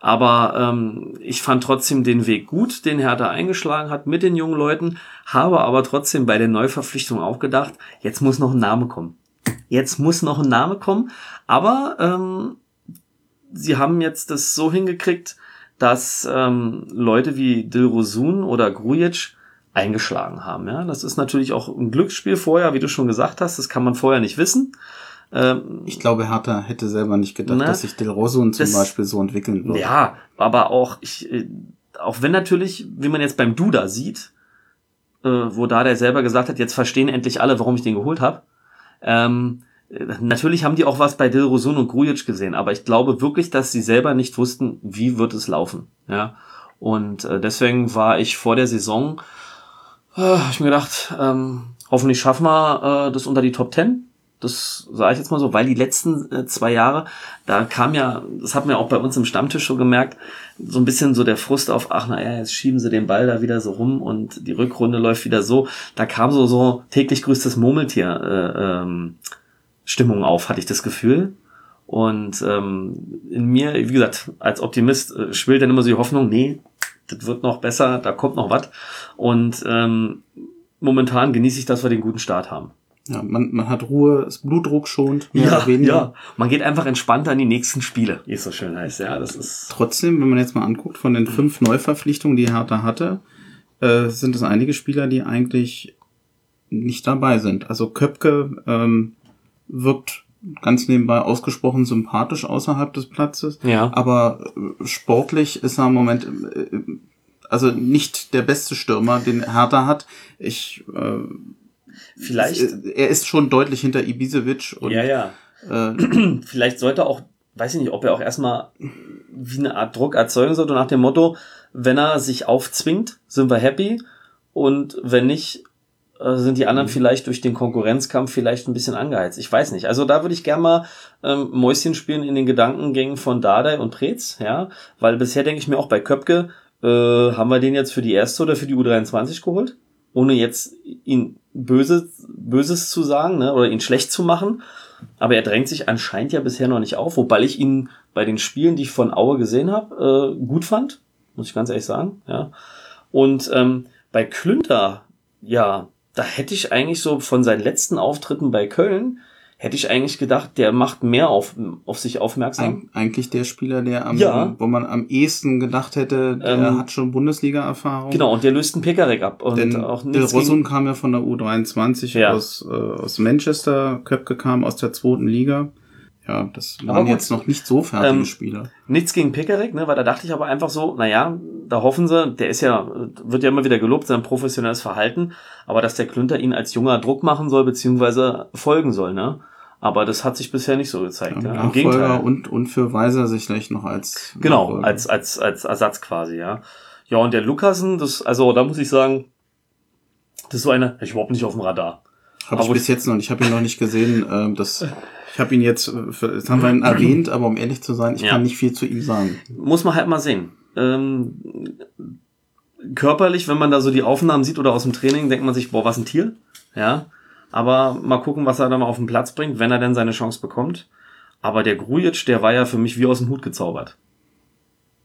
Speaker 2: Aber ähm, ich fand trotzdem den Weg gut, den Hertha eingeschlagen hat mit den jungen Leuten, habe aber trotzdem bei der Neuverpflichtung auch gedacht, jetzt muss noch ein Name kommen. Jetzt muss noch ein Name kommen. Aber ähm, sie haben jetzt das so hingekriegt, dass ähm, Leute wie Dilrosun oder Grujic eingeschlagen haben. Ja, das ist natürlich auch ein Glücksspiel vorher, wie du schon gesagt hast. Das kann man vorher nicht wissen.
Speaker 1: Ähm, ich glaube, Hertha hätte selber nicht gedacht, ne, dass sich Del Rosun zum das, Beispiel so entwickeln würde.
Speaker 2: Ja, aber auch ich, äh, auch wenn natürlich, wie man jetzt beim Duda sieht, äh, wo da der selber gesagt hat, jetzt verstehen endlich alle, warum ich den geholt habe. Ähm, natürlich haben die auch was bei Dilrosun und Grujic gesehen, aber ich glaube wirklich, dass sie selber nicht wussten, wie wird es laufen. Ja, und äh, deswegen war ich vor der Saison, äh, ich mir gedacht, ähm, hoffentlich schaffen wir äh, das unter die Top Ten das sage ich jetzt mal so, weil die letzten äh, zwei Jahre, da kam ja, das hat man ja auch bei uns im Stammtisch schon gemerkt, so ein bisschen so der Frust auf, ach naja, jetzt schieben sie den Ball da wieder so rum und die Rückrunde läuft wieder so. Da kam so so täglich grüßtes Murmeltier äh, ähm, Stimmung auf, hatte ich das Gefühl. Und ähm, in mir, wie gesagt, als Optimist äh, schwillt dann immer so die Hoffnung, nee, das wird noch besser, da kommt noch was. Und ähm, momentan genieße ich, dass wir den guten Start haben.
Speaker 1: Ja, man, man hat Ruhe, ist Blutdruck schont,
Speaker 2: mehr ja, oder weniger. Ja, man geht einfach entspannter an die nächsten Spiele, wie es so schön heißt. Ja, das ist.
Speaker 1: Trotzdem, wenn man jetzt mal anguckt, von den fünf Neuverpflichtungen, die Hertha hatte, äh, sind es einige Spieler, die eigentlich nicht dabei sind. Also Köpke ähm, wirkt ganz nebenbei ausgesprochen sympathisch außerhalb des Platzes. Ja. Aber äh, sportlich ist er im Moment äh, also nicht der beste Stürmer, den Hertha hat. Ich äh, Vielleicht. Äh, er ist schon deutlich hinter Ibisevic.
Speaker 2: Und, ja, ja. Äh, Vielleicht sollte auch, weiß ich nicht, ob er auch erstmal wie eine Art Druck erzeugen sollte, nach dem Motto, wenn er sich aufzwingt, sind wir happy. Und wenn nicht, sind die anderen mhm. vielleicht durch den Konkurrenzkampf vielleicht ein bisschen angeheizt. Ich weiß nicht. Also da würde ich gerne mal ähm, Mäuschen spielen in den Gedankengängen von Dardai und Preetz, ja. Weil bisher denke ich mir auch bei Köpke, äh, haben wir den jetzt für die erste oder für die U23 geholt? Ohne jetzt ihn Böses, Böses zu sagen ne, oder ihn schlecht zu machen. Aber er drängt sich anscheinend ja bisher noch nicht auf, wobei ich ihn bei den Spielen, die ich von Aue gesehen habe, äh, gut fand, muss ich ganz ehrlich sagen. Ja. Und ähm, bei Klünter, ja, da hätte ich eigentlich so von seinen letzten Auftritten bei Köln hätte ich eigentlich gedacht, der macht mehr auf, auf sich aufmerksam.
Speaker 1: Eig eigentlich der Spieler, der am, ja. wo man am ehesten gedacht hätte, der ähm, hat schon Bundesliga-Erfahrung.
Speaker 2: Genau, und der löst einen Pekarek ab. Und
Speaker 1: Denn auch der Rosun kam ja von der U23 ja. aus, äh, aus Manchester, Köpke kam aus der zweiten Liga. Ja, das waren jetzt noch nicht so fertige ähm, Spieler.
Speaker 2: Nichts gegen Pekarek, ne, weil da dachte ich aber einfach so, naja, da hoffen sie, der ist ja, wird ja immer wieder gelobt, sein professionelles Verhalten, aber dass der Klünter ihn als junger Druck machen soll, beziehungsweise folgen soll, ne? Aber das hat sich bisher nicht so gezeigt. Ja,
Speaker 1: ja. Im Gegenteil. Und, und für Weiser sicherlich noch als
Speaker 2: Genau, Nachfolger. als, als, als Ersatz quasi, ja. Ja, und der Lukasen, das, also da muss ich sagen, das ist so eine, ich überhaupt nicht auf dem Radar.
Speaker 1: Habe ich bis jetzt noch, ich habe ihn noch nicht gesehen. Ähm, das, ich habe ihn jetzt, das haben wir ihn erwähnt, aber um ehrlich zu sein, ich ja. kann nicht viel zu ihm sagen.
Speaker 2: Muss man halt mal sehen. Ähm, körperlich, wenn man da so die Aufnahmen sieht oder aus dem Training, denkt man sich, boah, was ein Tier. Ja. Aber mal gucken, was er da mal auf den Platz bringt, wenn er denn seine Chance bekommt. Aber der Grujic, der war ja für mich wie aus dem Hut gezaubert.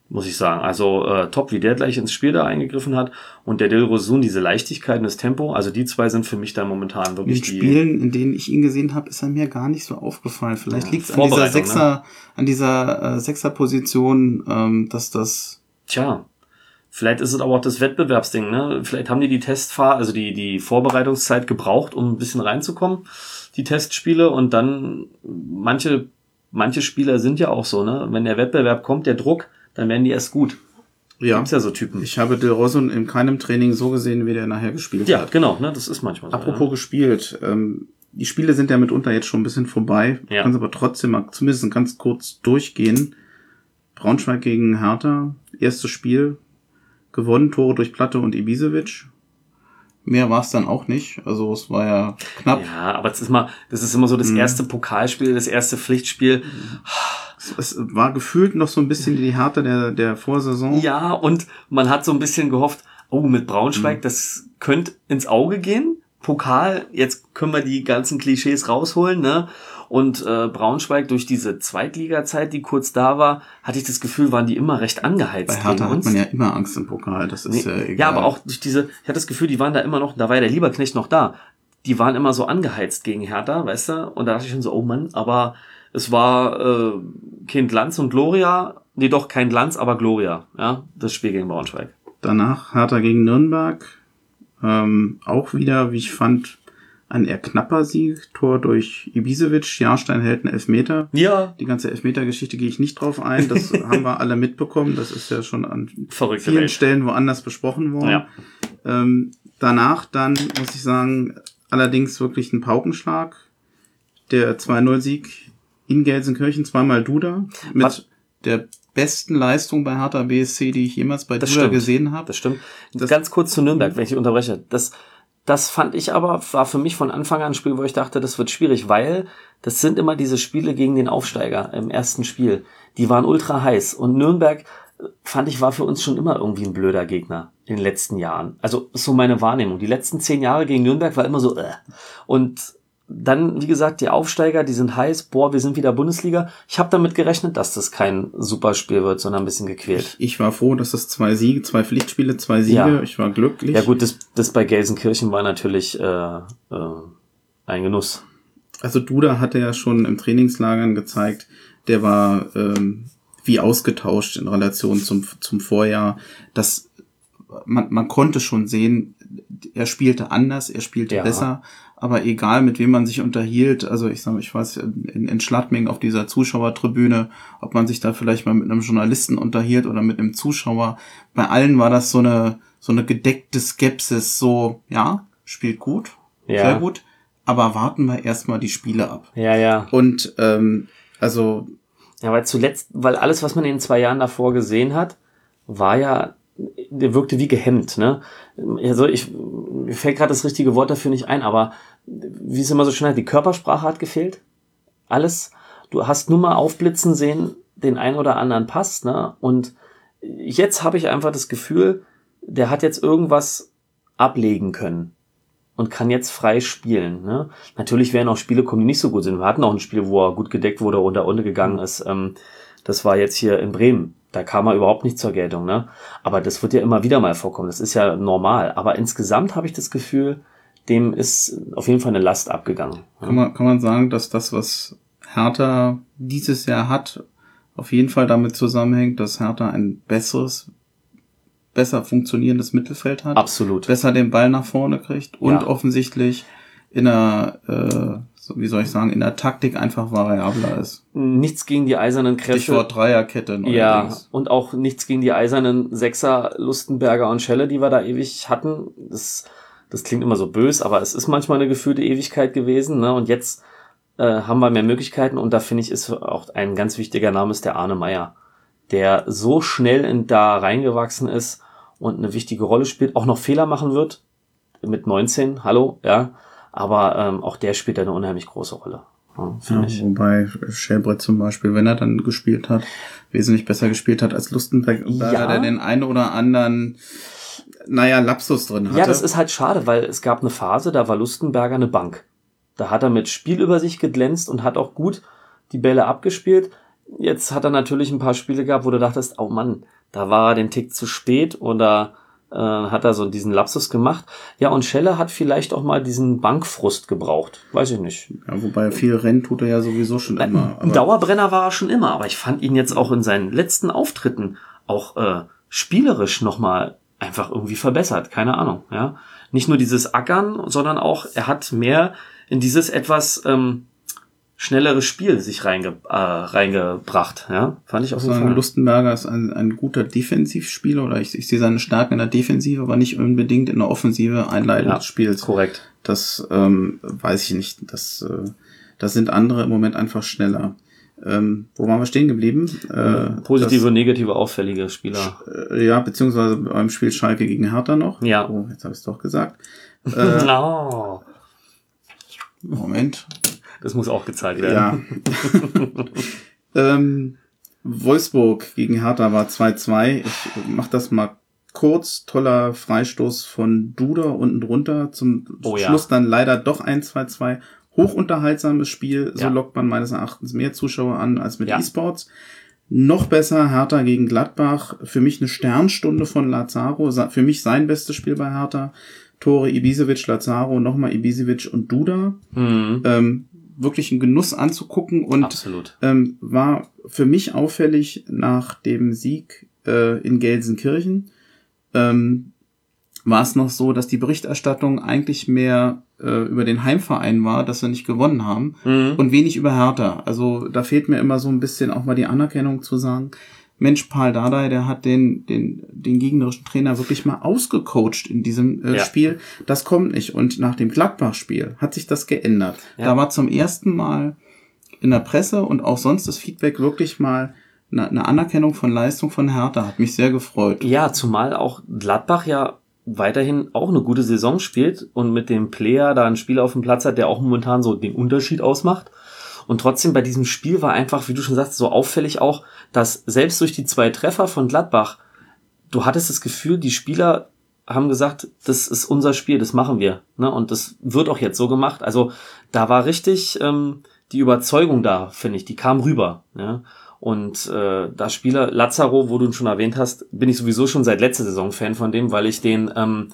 Speaker 2: Muss ich sagen. Also äh, top, wie der gleich ins Spiel da eingegriffen hat. Und der Dilrosun, diese Leichtigkeit und das Tempo. Also die zwei sind für mich da momentan wirklich
Speaker 1: die... In Spielen, in denen ich ihn gesehen habe, ist er mir gar nicht so aufgefallen. Vielleicht ja, liegt es an dieser Sechser, ne? an dieser äh, Sechser-Position, ähm, dass das...
Speaker 2: Tja, Vielleicht ist es aber auch das Wettbewerbsding, ne? Vielleicht haben die die Testfahr, also die, die Vorbereitungszeit gebraucht, um ein bisschen reinzukommen, die Testspiele und dann manche, manche Spieler sind ja auch so, ne? Wenn der Wettbewerb kommt, der Druck, dann werden die erst gut.
Speaker 1: Ja. Gibt's ja so Typen. Ich habe Del Rosso in keinem Training so gesehen, wie der nachher gespielt
Speaker 2: ja,
Speaker 1: hat.
Speaker 2: Ja, genau, ne? Das ist manchmal
Speaker 1: so. Apropos ja. gespielt, ähm, die Spiele sind ja mitunter jetzt schon ein bisschen vorbei. Ja. Kannst aber trotzdem mal zumindest ganz kurz durchgehen. Braunschweig gegen Hertha, erstes Spiel, gewonnen, Tore durch Platte und Ibisevic. Mehr war es dann auch nicht. Also es war ja knapp.
Speaker 2: Ja, aber es ist mal, das ist immer so das mhm. erste Pokalspiel, das erste Pflichtspiel.
Speaker 1: Es, es war gefühlt noch so ein bisschen die Härte der, der Vorsaison.
Speaker 2: Ja, und man hat so ein bisschen gehofft, oh, mit Braunschweig, mhm. das könnte ins Auge gehen. Pokal, jetzt können wir die ganzen Klischees rausholen, ne? Und äh, Braunschweig durch diese Zweitliga-Zeit, die kurz da war, hatte ich das Gefühl, waren die immer recht angeheizt.
Speaker 1: Bei Hertha hat man ja immer Angst im Pokal, das ist nee, ja egal.
Speaker 2: Ja, aber auch durch diese, ich hatte das Gefühl, die waren da immer noch, da war ja der Lieberknecht noch da. Die waren immer so angeheizt gegen Hertha, weißt du? Und da dachte ich schon so, oh Mann, aber es war äh, Kind Lanz und Gloria nee, doch kein Glanz, aber Gloria, ja, das Spiel gegen Braunschweig.
Speaker 1: Danach Hertha gegen Nürnberg. Ähm, auch wieder, wie ich fand, ein eher knapper Sieg. Tor durch Ibisevic. Jahrstein hält einen Elfmeter.
Speaker 2: Ja.
Speaker 1: Die ganze Elfmeter-Geschichte gehe ich nicht drauf ein. Das haben wir alle mitbekommen. Das ist ja schon an
Speaker 2: Verrückte
Speaker 1: vielen
Speaker 2: Welt.
Speaker 1: Stellen woanders besprochen worden.
Speaker 2: Ja.
Speaker 1: Ähm, danach dann, muss ich sagen, allerdings wirklich ein Paukenschlag. Der 2-0-Sieg in Gelsenkirchen, zweimal Duda. Mit
Speaker 2: Was-
Speaker 1: der besten Leistung bei Hertha BSC, die ich jemals bei
Speaker 2: Das
Speaker 1: Duda
Speaker 2: stimmt.
Speaker 1: gesehen habe.
Speaker 2: Das stimmt.
Speaker 1: Das-
Speaker 2: Ganz kurz zu Nürnberg, wenn ich unterbreche. Das, das fand ich aber, war für mich von Anfang an ein Spiel, wo ich dachte, das wird schwierig, weil das sind immer diese Spiele gegen den Aufsteiger im ersten Spiel. Die waren ultra heiß. Und Nürnberg, äh, fand ich, war für uns schon immer irgendwie ein blöder Gegner in den letzten Jahren. Also ist so meine Wahrnehmung. Die letzten zehn Jahre gegen Nürnberg war immer so, äh. Und dann, wie gesagt, die Aufsteiger, die sind heiß, boah, wir sind wieder Bundesliga. Ich habe damit gerechnet, dass das kein super Spiel wird, sondern ein bisschen gequält.
Speaker 1: Ich war froh, dass es zwei Siege, zwei Pflichtspiele, zwei Siege.
Speaker 2: Ja.
Speaker 1: Ich war glücklich.
Speaker 2: Ja gut, das, das bei Gelsenkirchen war natürlich äh, äh, ein Genuss.
Speaker 1: Also Duda hatte ja schon im Trainingslagern gezeigt, der war ähm, wie ausgetauscht in Relation zum, zum Vorjahr. Das, man, man konnte schon sehen, er spielte anders, er spielte
Speaker 2: Ja.
Speaker 1: besser. Aber egal, mit wem man sich unterhielt, also ich sag mal, ich weiß, in, in Schladming auf dieser Zuschauertribüne, ob man sich da vielleicht mal mit einem Journalisten unterhielt oder mit einem Zuschauer, bei allen war das so eine, so eine gedeckte Skepsis, so, ja, spielt gut,
Speaker 2: Ja.
Speaker 1: sehr gut, aber warten wir erstmal die Spiele ab.
Speaker 2: Ja, ja.
Speaker 1: Und ähm, also
Speaker 2: Ja, weil zuletzt, weil alles, was man in den zwei Jahren davor gesehen hat, war ja, der wirkte wie gehemmt, ne? Also ich, mir fällt gerade das richtige Wort dafür nicht ein, aber wie es immer so schön heißt, die Körpersprache hat gefehlt. Alles. Du hast nur mal aufblitzen sehen, den einen oder anderen Pass, ne? Und jetzt habe ich einfach das Gefühl, der hat jetzt irgendwas ablegen können und kann jetzt frei spielen. Ne? Natürlich werden auch Spiele kommen, die nicht so gut sind. Wir hatten auch ein Spiel, wo er gut gedeckt wurde und da untergegangen ist. Ähm, das war jetzt hier in Bremen. Da kam er überhaupt nicht zur Geltung. Ne? Aber das wird ja immer wieder mal vorkommen. Das ist ja normal. Aber insgesamt habe ich das Gefühl, dem ist auf jeden Fall eine Last abgegangen.
Speaker 1: kann man, kann man sagen, dass das, was Hertha dieses Jahr hat, auf jeden Fall damit zusammenhängt, dass Hertha ein besseres, besser funktionierendes Mittelfeld hat,
Speaker 2: Absolut.
Speaker 1: besser den Ball nach vorne kriegt und
Speaker 2: Ja.
Speaker 1: offensichtlich in einer, äh, so wie soll ich sagen, in der Taktik einfach variabler ist.
Speaker 2: Nichts gegen die eisernen Kräfte.
Speaker 1: Stichwort Dreierkette.
Speaker 2: Ja, und auch nichts gegen die eisernen Sechser Lustenberger und Schelle, die wir da ewig hatten. Das, das klingt immer so bös, aber es ist manchmal eine gefühlte Ewigkeit gewesen. Ne? Und jetzt äh, haben wir mehr Möglichkeiten und da finde ich, ist auch ein ganz wichtiger Name ist der Arne Meyer, der so schnell in da reingewachsen ist und eine wichtige Rolle spielt, auch noch Fehler machen wird mit 19, hallo, ja, aber ähm, auch der spielt eine unheimlich große Rolle, ja,
Speaker 1: Ja, wobei Schellbrett zum Beispiel, wenn er dann gespielt hat, wesentlich besser gespielt hat als Lustenberg,
Speaker 2: Ja.
Speaker 1: der den einen oder anderen, naja, Lapsus drin hatte.
Speaker 2: Ja, das ist halt schade, weil es gab eine Phase, da war Lustenberger eine Bank. Da hat er mit Spielübersicht geglänzt und hat auch gut die Bälle abgespielt. Jetzt hat er natürlich ein paar Spiele gehabt, wo du dachtest, oh Mann, da war er den Tick zu spät oder äh, hat er so diesen Lapsus gemacht. Ja, und Schelle hat vielleicht auch mal diesen Bankfrust gebraucht. Weiß ich nicht.
Speaker 1: ja, wobei viel Rennen tut er ja sowieso schon immer.
Speaker 2: Ein Dauerbrenner war er schon immer, aber ich fand ihn jetzt auch in seinen letzten Auftritten auch äh, spielerisch nochmal einfach irgendwie verbessert. Keine Ahnung, ja. Nicht nur dieses Ackern, sondern auch, er hat mehr in dieses etwas ähm, schnellere Spiel sich reinge äh, reingebracht, ja. Fand ich jeden
Speaker 1: sagen,
Speaker 2: Fall.
Speaker 1: Lustenberger ist ein, ein guter Defensivspieler oder ich, ich sehe seine Stärken in der Defensive, aber nicht unbedingt in der Offensive Einleitung
Speaker 2: Ja,
Speaker 1: des Spiels.
Speaker 2: Korrekt.
Speaker 1: Das ähm, weiß ich nicht. Das, äh, das sind andere im Moment einfach schneller. Ähm, wo waren wir stehen geblieben? Äh,
Speaker 2: Positive und negative auffällige Spieler.
Speaker 1: Äh, ja, beziehungsweise beim Spiel Schalke gegen Hertha noch.
Speaker 2: Ja.
Speaker 1: Oh, jetzt habe ich es doch gesagt. Äh,
Speaker 2: no.
Speaker 1: Moment.
Speaker 2: Das muss auch gezeigt werden.
Speaker 1: Ja. ähm, Wolfsburg gegen Hertha war 2-2. Ich mach das mal kurz. Toller Freistoß von Duda unten drunter. Zum
Speaker 2: Oh ja.
Speaker 1: Schluss dann leider doch ein 2-2. Hochunterhaltsames Spiel. So
Speaker 2: Ja.
Speaker 1: lockt man meines Erachtens mehr Zuschauer an als mit
Speaker 2: Ja.
Speaker 1: E-Sports. Noch besser Hertha gegen Gladbach. Für mich eine Sternstunde von Lazaro. Für mich sein bestes Spiel bei Hertha. Tore Ibisevic, Lazaro, nochmal Ibisevic und Duda.
Speaker 2: Mhm.
Speaker 1: Ähm, wirklich ein Genuss anzugucken und
Speaker 2: Absolut.
Speaker 1: ähm, war für mich auffällig nach dem Sieg äh, in Gelsenkirchen. Ähm, war es noch so, dass die Berichterstattung eigentlich mehr äh, über den Heimverein war, dass wir nicht gewonnen haben
Speaker 2: Mhm.
Speaker 1: und wenig über Hertha. Also da fehlt mir immer so ein bisschen auch mal die Anerkennung zu sagen, Mensch, Paul Dardai, der hat den, den, den gegnerischen Trainer wirklich mal ausgecoacht in diesem äh,
Speaker 2: Ja.
Speaker 1: Spiel. Das kommt nicht. Und nach dem Gladbach-Spiel hat sich das geändert.
Speaker 2: Ja.
Speaker 1: Da war zum ersten Mal in der Presse und auch sonst das Feedback wirklich mal eine, eine Anerkennung von Leistung von Hertha. Hat mich sehr gefreut.
Speaker 2: Ja, zumal auch Gladbach ja weiterhin auch eine gute Saison spielt und mit dem Player da einen Spieler auf dem Platz hat, der auch momentan so den Unterschied ausmacht. Und trotzdem bei diesem Spiel war einfach, wie du schon sagst, so auffällig auch, dass selbst durch die zwei Treffer von Gladbach, du hattest das Gefühl, die Spieler haben gesagt, das ist unser Spiel, das machen wir. Ne? Und das wird auch jetzt so gemacht. Also da war richtig ähm, die Überzeugung da, finde ich, die kam rüber. Ja? Und äh, da Spieler Lazaro, wo du ihn schon erwähnt hast, bin ich sowieso schon seit letzter Saison Fan von dem, weil ich den ähm,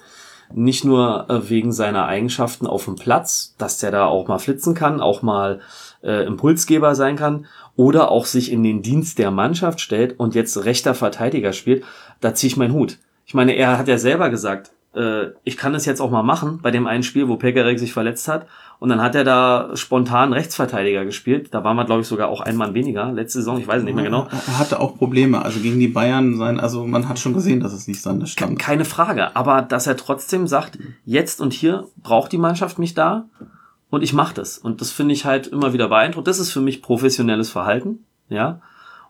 Speaker 2: nicht nur äh, wegen seiner Eigenschaften auf dem Platz, dass der da auch mal flitzen kann, auch mal äh, Impulsgeber sein kann oder auch sich in den Dienst der Mannschaft stellt und jetzt rechter Verteidiger spielt, da ziehe ich meinen Hut. Ich meine, er hat ja selber gesagt, äh, ich kann das jetzt auch mal machen bei dem einen Spiel, wo Pekarek sich verletzt hat. Und dann hat er da spontan Rechtsverteidiger gespielt. Da waren wir, glaube ich, sogar auch ein Mann weniger. Letzte Saison, ich weiß es nicht mehr genau.
Speaker 1: Er hatte auch Probleme, also gegen die Bayern sein, also man hat schon gesehen, dass es nicht seine Stamm.
Speaker 2: Keine Frage. Aber dass er trotzdem sagt, jetzt und hier braucht die Mannschaft mich da und ich mache das. Und das finde ich halt immer wieder beeindruckend. Das ist für mich professionelles Verhalten. Ja.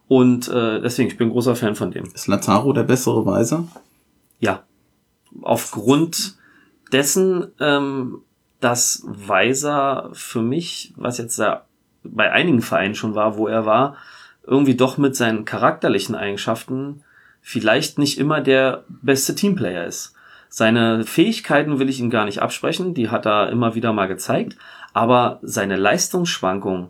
Speaker 2: Und äh, deswegen, ich bin großer Fan von dem.
Speaker 1: Ist Lazaro der bessere Weiser?
Speaker 2: Ja. Aufgrund dessen, ähm, dass Weiser für mich, was jetzt da bei einigen Vereinen schon war, wo er war, irgendwie doch mit seinen charakterlichen Eigenschaften vielleicht nicht immer der beste Teamplayer ist. Seine Fähigkeiten will ich ihm gar nicht absprechen, die hat er immer wieder mal gezeigt, aber seine Leistungsschwankungen,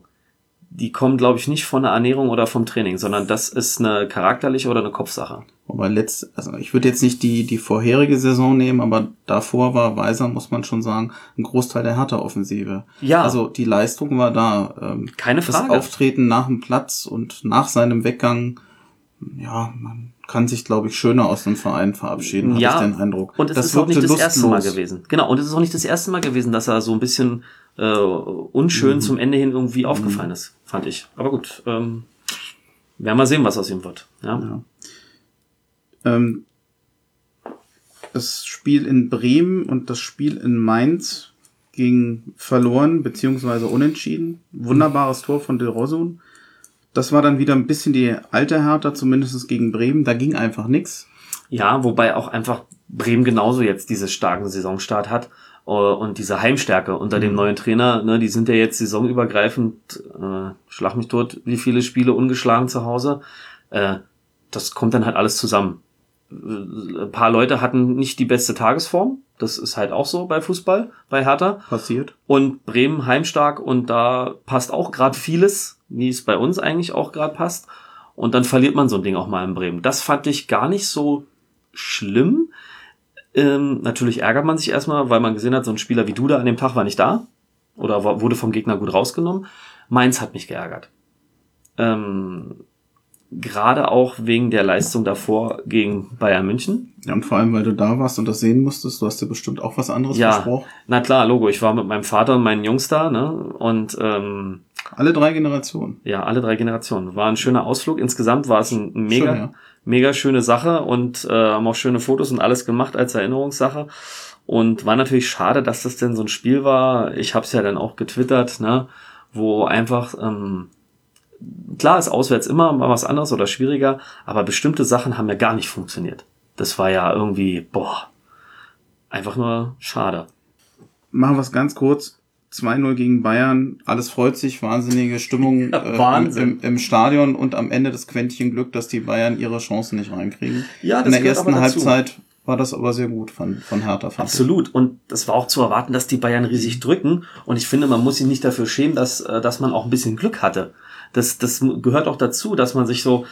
Speaker 2: die kommen, glaube ich, nicht von der Ernährung oder vom Training, sondern das ist eine charakterliche oder eine Kopfsache.
Speaker 1: Aber letzt, also ich würde jetzt nicht die, die vorherige Saison nehmen, aber davor war Weiser, muss man schon sagen, ein Großteil der Hertha-Offensive.
Speaker 2: Ja.
Speaker 1: Also die Leistung war da. Ähm,
Speaker 2: Keine
Speaker 1: das
Speaker 2: Frage.
Speaker 1: Auftreten nach dem Platz und nach seinem Weggang, ja, man kann sich, glaube ich, schöner aus dem Verein verabschieden,
Speaker 2: Ja,
Speaker 1: hatte ich den Eindruck.
Speaker 2: Und es
Speaker 1: das
Speaker 2: ist auch nicht das erste Mal
Speaker 1: lustlos.
Speaker 2: gewesen. Genau, und es ist auch nicht das erste Mal gewesen, dass er so ein bisschen äh, unschön zum Ende hin irgendwie aufgefallen ist, fand ich. Aber gut, ähm, werden wir sehen, was aus ihm wird. Ja.
Speaker 1: Ja. Ähm, das Spiel in Bremen und das Spiel in Mainz ging verloren beziehungsweise unentschieden. Wunderbares Tor von De Rosun. Das war dann wieder ein bisschen die alte Hertha, zumindest gegen Bremen. Da ging einfach nix.
Speaker 2: ja, wobei auch einfach Bremen genauso jetzt diesen starken Saisonstart hat äh, und diese Heimstärke unter dem neuen Trainer, ne, die sind ja jetzt saisonübergreifend, äh, schlag mich tot, wie viele Spiele ungeschlagen zu Hause. Äh, das kommt dann halt alles zusammen. Äh, Ein paar Leute hatten nicht die beste Tagesform. Das ist halt auch so bei Fußball, bei Hertha.
Speaker 1: Passiert.
Speaker 2: Und Bremen heimstark und da passt auch gerade vieles, wie es bei uns eigentlich auch gerade passt. Und dann verliert man so ein Ding auch mal in Bremen. Das fand ich gar nicht so schlimm. Ähm, natürlich ärgert man sich erstmal, weil man gesehen hat, so ein Spieler wie du da an dem Tag war nicht da. Oder wurde vom Gegner gut rausgenommen. Mainz hat mich geärgert. Ähm, Gerade auch wegen der Leistung davor gegen Bayern München.
Speaker 1: Ja, und vor allem, weil du da warst und das sehen musstest, du hast dir bestimmt auch was anderes
Speaker 2: Ja,
Speaker 1: versprochen.
Speaker 2: na klar, Logo. Ich war mit meinem Vater und meinen Jungs da, ne? Und ähm,
Speaker 1: Alle drei Generationen.
Speaker 2: Ja, alle drei Generationen. War ein schöner Ausflug. Insgesamt war es ein mega,
Speaker 1: Schön, ja.
Speaker 2: mega schöne Sache und äh, haben auch schöne Fotos und alles gemacht als Erinnerungssache. Und war natürlich schade, dass das denn so ein Spiel war. Ich habe es ja dann auch getwittert, ne, wo einfach ähm, klar ist auswärts immer mal was anderes oder schwieriger, aber bestimmte Sachen haben ja gar nicht funktioniert. Das war ja irgendwie boah, einfach nur schade.
Speaker 1: Machen wir es ganz kurz. 2-0 gegen Bayern, alles freut sich, wahnsinnige Stimmung
Speaker 2: Ja,
Speaker 1: äh,
Speaker 2: Wahnsinn.
Speaker 1: Im, im Stadion und am Ende das Quäntchen Glück, dass die Bayern ihre Chancen nicht reinkriegen.
Speaker 2: Ja, das
Speaker 1: In der ersten. Halbzeit war das aber sehr gut von, von Hertha. fand ich.
Speaker 2: Absolut. Und das war auch zu erwarten, dass die Bayern riesig drücken. Und ich finde, man muss sich nicht dafür schämen, dass, äh, dass man auch ein bisschen Glück hatte. Das, das gehört auch dazu, dass man sich so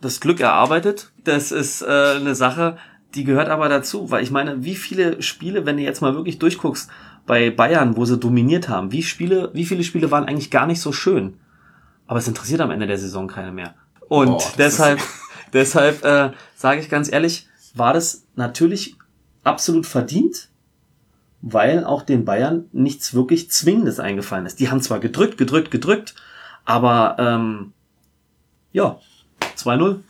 Speaker 2: das Glück erarbeitet. Das ist äh, eine Sache, die gehört aber dazu. Weil ich meine, wie viele Spiele, wenn du jetzt mal wirklich durchguckst, bei Bayern, wo sie dominiert haben. Wie Spiele, wie viele Spiele waren eigentlich gar nicht so schön? Aber es interessiert am Ende der Saison keine mehr. Und
Speaker 1: Boah,
Speaker 2: deshalb, deshalb äh, sage ich ganz ehrlich, war das natürlich absolut verdient, weil auch den Bayern nichts wirklich Zwingendes eingefallen ist. Die haben zwar gedrückt, gedrückt, gedrückt, aber ähm, ja, 2-0.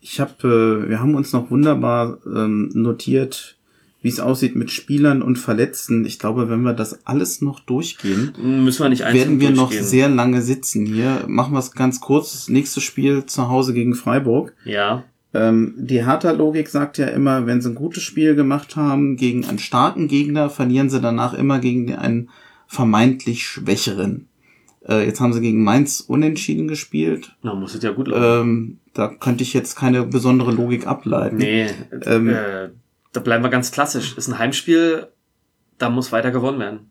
Speaker 1: Ich habe, äh, wir haben uns noch wunderbar ähm, notiert, wie es aussieht mit Spielern und Verletzten. Ich glaube, wenn wir das alles noch durchgehen,
Speaker 2: Müssen wir nicht
Speaker 1: werden wir noch sehr lange sitzen hier. Machen wir es ganz kurz. Das nächste Spiel zu Hause gegen Freiburg.
Speaker 2: Ja,
Speaker 1: Ähm, die Hertha-Logik sagt ja immer, wenn sie ein gutes Spiel gemacht haben gegen einen starken Gegner, verlieren sie danach immer gegen einen vermeintlich schwächeren. Äh, jetzt haben sie gegen Mainz unentschieden gespielt.
Speaker 2: na, muss es ja gut laufen.
Speaker 1: Ähm, da könnte ich jetzt keine besondere Logik ableiten.
Speaker 2: nee,
Speaker 1: ähm,
Speaker 2: äh, da bleiben wir ganz klassisch. Ist ein Heimspiel, da muss weiter gewonnen werden.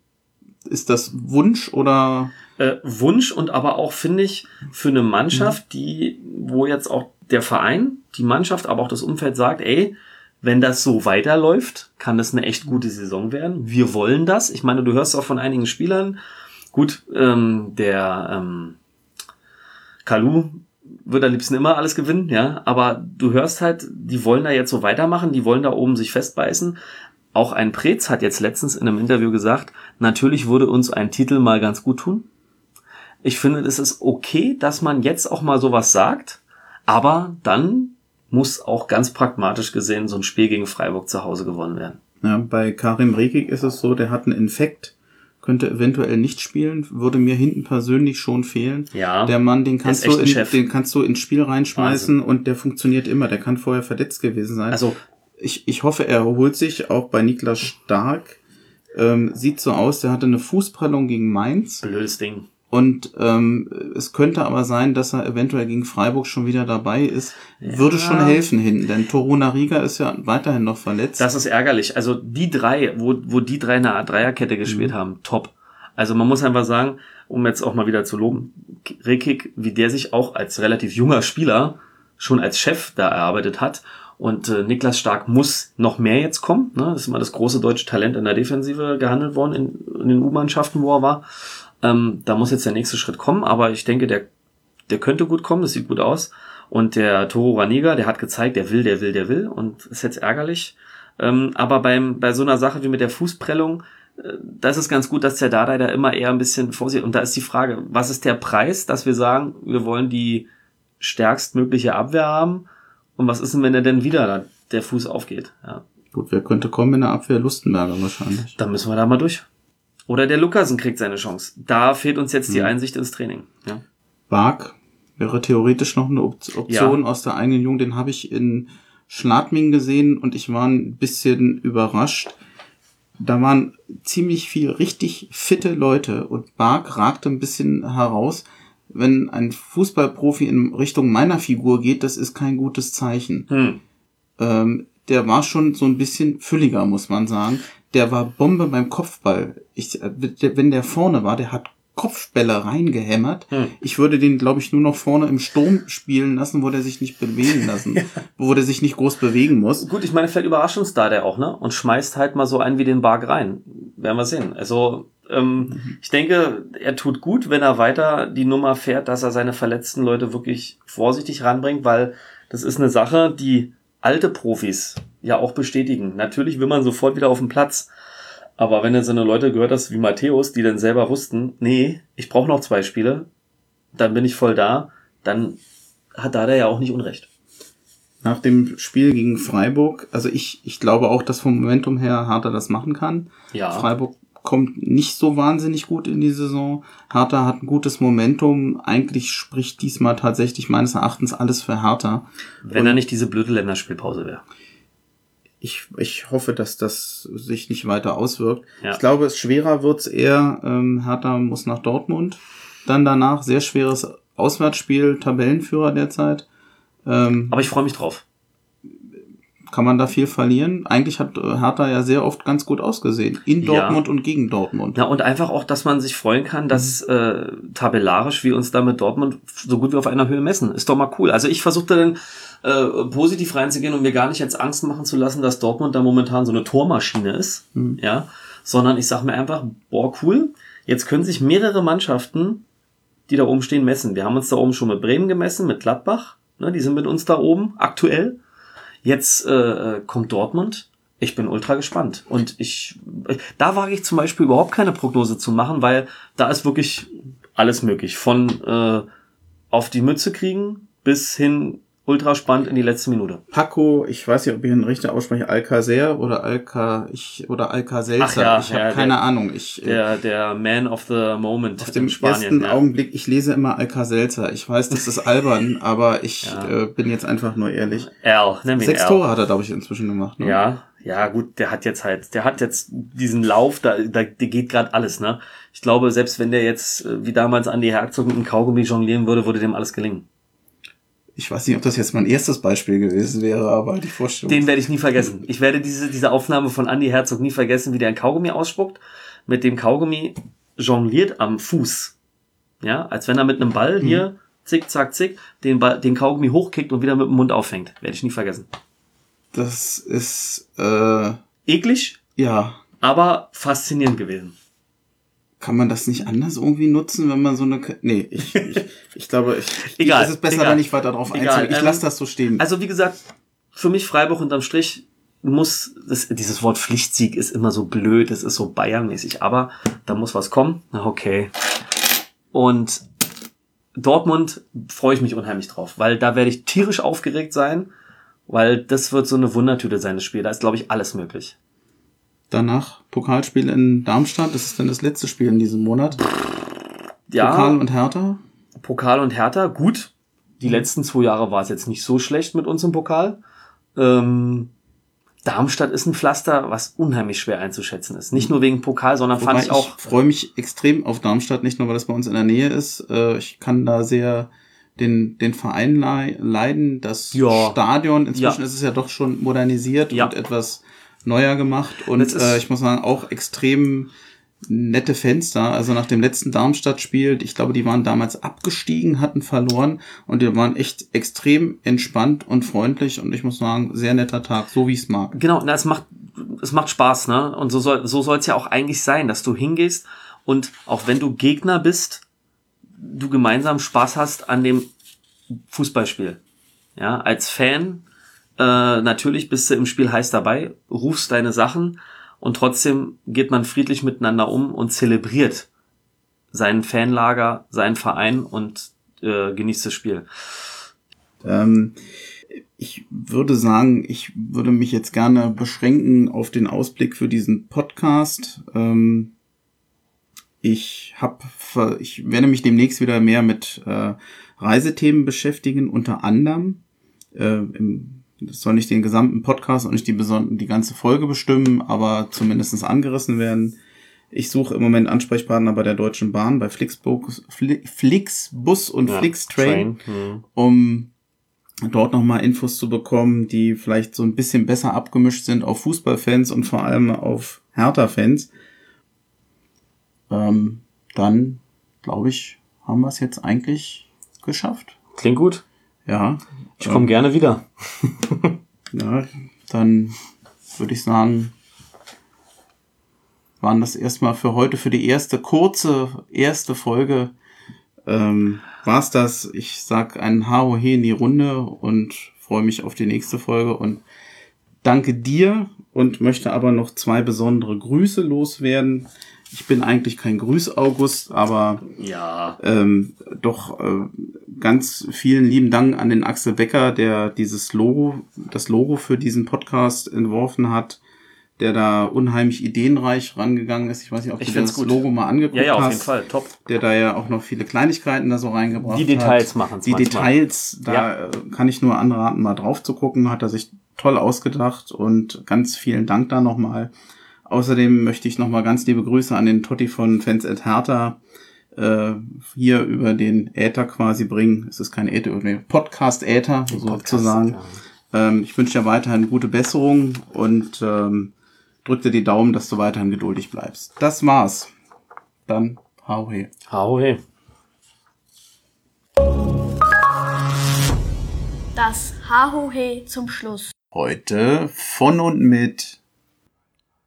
Speaker 1: Ist das Wunsch oder
Speaker 2: äh, Wunsch und aber auch, finde ich, für eine Mannschaft, die, wo jetzt auch der Verein, die Mannschaft, aber auch das Umfeld sagt, ey, wenn das so weiterläuft, kann das eine echt gute Saison werden. Wir wollen das. Ich meine, du hörst auch von einigen Spielern, gut, ähm, der ähm, Kalu wird am liebsten immer alles gewinnen, ja, aber du hörst halt, die wollen da jetzt so weitermachen, die wollen da oben sich festbeißen. Auch ein Preetz hat jetzt letztens in einem Interview gesagt, natürlich würde uns ein Titel mal ganz gut tun. Ich finde, es ist okay, dass man jetzt auch mal sowas sagt, aber dann muss auch ganz pragmatisch gesehen so ein Spiel gegen Freiburg zu Hause gewonnen werden.
Speaker 1: ja, bei Karim Rekik ist es so, der hat einen Infekt, könnte eventuell nicht spielen, würde mir hinten persönlich schon fehlen.
Speaker 2: Ja.
Speaker 1: Der Mann, den kannst du in, den kannst du ins Spiel reinschmeißen und der funktioniert immer. Der kann vorher verletzt gewesen sein.
Speaker 2: Also,
Speaker 1: ich, ich hoffe, er erholt sich auch bei Niklas Stark. Ähm, sieht so aus, der hatte eine Fußprellung gegen Mainz.
Speaker 2: blödes Ding.
Speaker 1: Und ähm, es könnte aber sein, dass er eventuell gegen Freiburg schon wieder dabei ist. Würde schon helfen hinten, denn Toruna Riga ist ja weiterhin noch verletzt.
Speaker 2: Das ist ärgerlich. Also die drei, wo, wo die drei eine Dreierkette gespielt haben, top. Also man muss einfach sagen, um jetzt auch mal wieder zu loben, Rekik, wie der sich auch als relativ junger Spieler schon als Chef da erarbeitet hat. Und äh, Niklas Stark muss noch mehr jetzt kommen. Ne? Das ist immer das große deutsche Talent in der Defensive gehandelt worden in, in den U-Mannschaften, wo er war. Ähm, da muss jetzt der nächste Schritt kommen, aber ich denke, der, der könnte gut kommen, das sieht gut aus. Und der Toro Raniga, der hat gezeigt, der will, der will, der will. Und ist jetzt ärgerlich. Ähm, aber beim, bei so einer Sache wie mit der Fußprellung, äh, das ist ganz gut, dass der Dardai da immer eher ein bisschen vorsieht. Und da ist die Frage, was ist der Preis, dass wir sagen, wir wollen die stärkstmögliche Abwehr haben? Und was ist denn, wenn er denn wieder da, der Fuß aufgeht? Ja,
Speaker 1: Gut, wer könnte kommen in der Abwehr? Lustenberger wahrscheinlich.
Speaker 2: dann müssen wir da mal durch. Oder der Lukasen kriegt seine Chance. Da fehlt uns jetzt die Einsicht ins Training. Ja.
Speaker 1: Bark wäre theoretisch noch eine Op Option
Speaker 2: Ja.
Speaker 1: aus der eigenen Jugend. Den habe ich in Schladming gesehen und ich war ein bisschen überrascht. Da waren ziemlich viel richtig fitte Leute und Bark ragte ein bisschen heraus. Wenn ein Fußballprofi in Richtung meiner Figur geht, das ist kein gutes Zeichen.
Speaker 2: Hm.
Speaker 1: Ähm, der war schon so ein bisschen fülliger, muss man sagen. Der war Bombe beim Kopfball. Ich, äh, wenn der vorne war, der hat Kopfbälle reingehämmert.
Speaker 2: Hm.
Speaker 1: Ich würde den, glaube ich, nur noch vorne im Sturm spielen lassen, wo der sich nicht bewegen lassen, wo der sich nicht groß bewegen muss.
Speaker 2: Gut, ich meine, vielleicht überrascht uns da der auch, ne? Und schmeißt halt mal so einen wie den Bark rein. Werden wir sehen. Also, ähm, ich denke, er tut gut, wenn er weiter die Nummer fährt, dass er seine verletzten Leute wirklich vorsichtig ranbringt, weil das ist eine Sache, die alte Profis ja auch bestätigen. Natürlich will man sofort wieder auf den Platz. Aber wenn du so eine Leute gehört hast wie Matthäus, die dann selber wussten, nee, ich brauche noch zwei Spiele, dann bin ich voll da, dann hat da der ja auch nicht Unrecht.
Speaker 1: Nach dem Spiel gegen Freiburg, also ich, ich glaube auch, dass vom Momentum her Hertha das machen kann.
Speaker 2: Ja.
Speaker 1: Freiburg kommt nicht so wahnsinnig gut in die Saison. Hertha hat ein gutes Momentum. Eigentlich spricht diesmal tatsächlich meines Erachtens alles für Hertha.
Speaker 2: Wenn er nicht diese blöde Länderspielpause wäre.
Speaker 1: Ich, ich hoffe, dass das sich nicht weiter auswirkt.
Speaker 2: Ja.
Speaker 1: Ich glaube, es schwerer wird's eher. Ähm, Hertha muss nach Dortmund. Dann danach sehr schweres Auswärtsspiel, Tabellenführer derzeit. Ähm,
Speaker 2: Aber ich freue mich drauf.
Speaker 1: Kann man da viel verlieren? Eigentlich hat äh, Hertha ja sehr oft ganz gut ausgesehen. In
Speaker 2: Ja.
Speaker 1: Dortmund und gegen Dortmund.
Speaker 2: Ja, und einfach auch, dass man sich freuen kann, dass äh, tabellarisch wir uns da mit Dortmund so gut wie auf einer Höhe messen. Ist doch mal cool. Also ich versuche da dann äh, positiv reinzugehen und mir gar nicht jetzt Angst machen zu lassen, dass Dortmund da momentan so eine Tormaschine ist. Ja. sondern ich sage mir einfach, boah, cool, jetzt können sich mehrere Mannschaften, die da oben stehen, messen. Wir haben uns da oben schon mit Bremen gemessen, mit Gladbach, ne, die sind mit uns da oben aktuell. Jetzt äh, äh kommt Dortmund. Ich bin ultra gespannt. Und ich, da wage ich zum Beispiel überhaupt keine Prognose zu machen, weil da ist wirklich alles möglich. Von äh, auf die Mütze kriegen bis hin ultra spannend in die letzte Minute.
Speaker 1: Paco, ich weiß nicht, ob ich ihn richtig ausspreche, Alcacer oder Alca ich oder Alcacelser. Ja, ich habe ja, keine
Speaker 2: der,
Speaker 1: Ahnung. Ich,
Speaker 2: äh, der der Man of the Moment
Speaker 1: auf dem Spanien, ersten ja. Augenblick. Ich lese immer Alcacelser. Ich weiß, das ist albern, aber ich äh, bin jetzt einfach nur ehrlich. Nimm ihn Sechs Al. Tore hat er, glaube ich, inzwischen gemacht.
Speaker 2: Ne? Ja, ja, gut, der hat jetzt halt, der hat jetzt diesen Lauf, da, da der geht gerade alles, ne? Ich glaube, selbst wenn der jetzt äh, wie damals Andy Herzog mit einem Kaugummi jonglieren würde, würde dem alles gelingen
Speaker 1: ich weiß nicht, ob das jetzt mein erstes Beispiel gewesen wäre, aber die Vorstellung.
Speaker 2: Den werde ich nie vergessen. Ich werde diese, diese Aufnahme von Andy Herzog nie vergessen, wie der ein Kaugummi ausspuckt, mit dem Kaugummi jongliert am Fuß. Ja, als wenn er mit einem Ball hier, mhm. zick, zack, zick, den, Ball, den Kaugummi hochkickt und wieder mit dem Mund auffängt. Werde ich nie vergessen.
Speaker 1: Das ist, äh.
Speaker 2: Eklig?
Speaker 1: Ja.
Speaker 2: Aber faszinierend gewesen.
Speaker 1: Kann man das nicht anders irgendwie nutzen, wenn man so eine... Nee, ich, ich, ich glaube, ich, egal, es ist besser, egal. da nicht weiter drauf einzugehen. Ich ähm, lasse das so stehen.
Speaker 2: Also wie gesagt, für mich Freiburg unterm Strich muss, das, dieses Wort Pflichtsieg ist immer so blöd, es ist so Bayernmäßig, aber da muss was kommen. Na, okay. Und Dortmund freue ich mich unheimlich drauf, weil da werde ich tierisch aufgeregt sein, weil das wird so eine Wundertüte sein, das Spiel. Da ist, glaube ich, alles möglich.
Speaker 1: Danach Pokalspiel in Darmstadt. Das ist dann das letzte Spiel in diesem Monat. Ja. Pokal und Hertha.
Speaker 2: Pokal und Hertha, gut. Die letzten zwei Jahre war es jetzt nicht so schlecht mit uns im Pokal. Ähm, Darmstadt ist ein Pflaster, was unheimlich schwer einzuschätzen ist. Nicht nur wegen Pokal, sondern Wobei fand ich auch.
Speaker 1: Ich freue mich extrem auf Darmstadt, nicht nur, weil das bei uns in der Nähe ist. Äh, ich kann da sehr den, den Verein leiden. Das ja. Stadion, inzwischen ja. ist es ja doch schon modernisiert ja. und etwas neuer gemacht und äh, ich muss sagen, auch extrem nette Fenster. Also nach dem letzten Darmstadt-Spiel, ich glaube, die waren damals abgestiegen, hatten verloren und die waren echt extrem entspannt und freundlich und ich muss sagen, sehr netter Tag, so wie ich es mag.
Speaker 2: Genau, na, es macht, es macht Spaß, ne? Und so soll so soll es ja auch eigentlich sein, dass du hingehst und auch wenn du Gegner bist, du gemeinsam Spaß hast an dem Fußballspiel. Ja, als Fan äh, natürlich bist du im Spiel heiß dabei, rufst deine Sachen und trotzdem geht man friedlich miteinander um und zelebriert seinen Fanlager, seinen Verein und äh, genießt das Spiel.
Speaker 1: Ähm, ich würde sagen, ich würde mich jetzt gerne beschränken auf den Ausblick für diesen Podcast. Ähm, ich habe, ich werde mich demnächst wieder mehr mit äh, Reisethemen beschäftigen, unter anderem äh, im das soll nicht den gesamten Podcast und nicht die, die ganze Folge bestimmen, aber zumindestens angerissen werden. Ich suche im Moment Ansprechpartner bei der Deutschen Bahn, bei Flixbus, Flixbus und ja, Flixtrain, hm. um dort nochmal Infos zu bekommen, die vielleicht so ein bisschen besser abgemischt sind auf Fußballfans und vor allem auf Hertha-Fans. Ähm, dann, glaube ich, haben wir es jetzt eigentlich geschafft.
Speaker 2: Klingt gut.
Speaker 1: Ja.
Speaker 2: Ich komme ähm, gerne wieder.
Speaker 1: ja, dann würde ich sagen, waren das erstmal für heute, für die erste kurze, erste Folge, ähm, war's das. Ich sag ein HOH in die Runde und freue mich auf die nächste Folge und danke dir und möchte aber noch zwei besondere Grüße loswerden. Ich bin eigentlich kein Grüß-August, aber
Speaker 2: ja.
Speaker 1: ähm, doch äh, ganz vielen lieben Dank an den Axel Becker, der dieses Logo, das Logo für diesen Podcast entworfen hat, der da unheimlich ideenreich rangegangen ist. Ich weiß nicht, ob ich du das gut. Logo mal angeguckt hast. Ja, ja, auf jeden Fall, top. Der da ja auch noch viele Kleinigkeiten da so reingebracht hat.
Speaker 2: Die Details machen
Speaker 1: Die Details, da ja. Kann ich nur anraten, mal drauf zu gucken, hat er sich toll ausgedacht und ganz vielen Dank da nochmal. Außerdem möchte ich nochmal ganz liebe Grüße an den Totti von Fans at Hertha äh, hier über den Äther quasi bringen. Es ist kein Äther, nee, Podcast Äther sozusagen. Ähm, ich wünsche dir weiterhin gute Besserung und ähm, drück dir die Daumen, dass du weiterhin geduldig bleibst. Das war's. Dann hau he.
Speaker 2: Hau he.
Speaker 3: Das Hahohe zum Schluss.
Speaker 1: Heute von und mit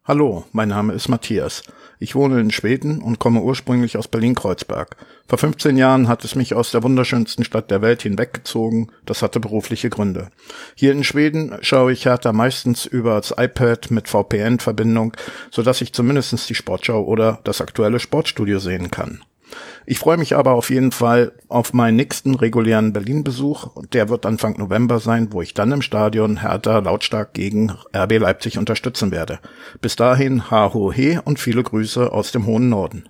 Speaker 3: Hallo, mein Name ist Matthias. Ich wohne in Schweden und komme ursprünglich aus Berlin-Kreuzberg. Vor 15 Jahren hat es mich aus der wunderschönsten Stadt der Welt hinweggezogen. Das hatte berufliche Gründe. Hier in Schweden schaue ich Hertha meistens über das iPad mit VPN-Verbindung, sodass ich zumindest die Sportschau oder das aktuelle Sportstudio sehen kann. Ich freue mich aber auf jeden Fall auf meinen nächsten regulären Berlin-Besuch. Der wird Anfang November sein, wo ich dann im Stadion Hertha lautstark gegen RB Leipzig unterstützen werde. Bis dahin, ha ho he und viele Grüße aus dem hohen Norden.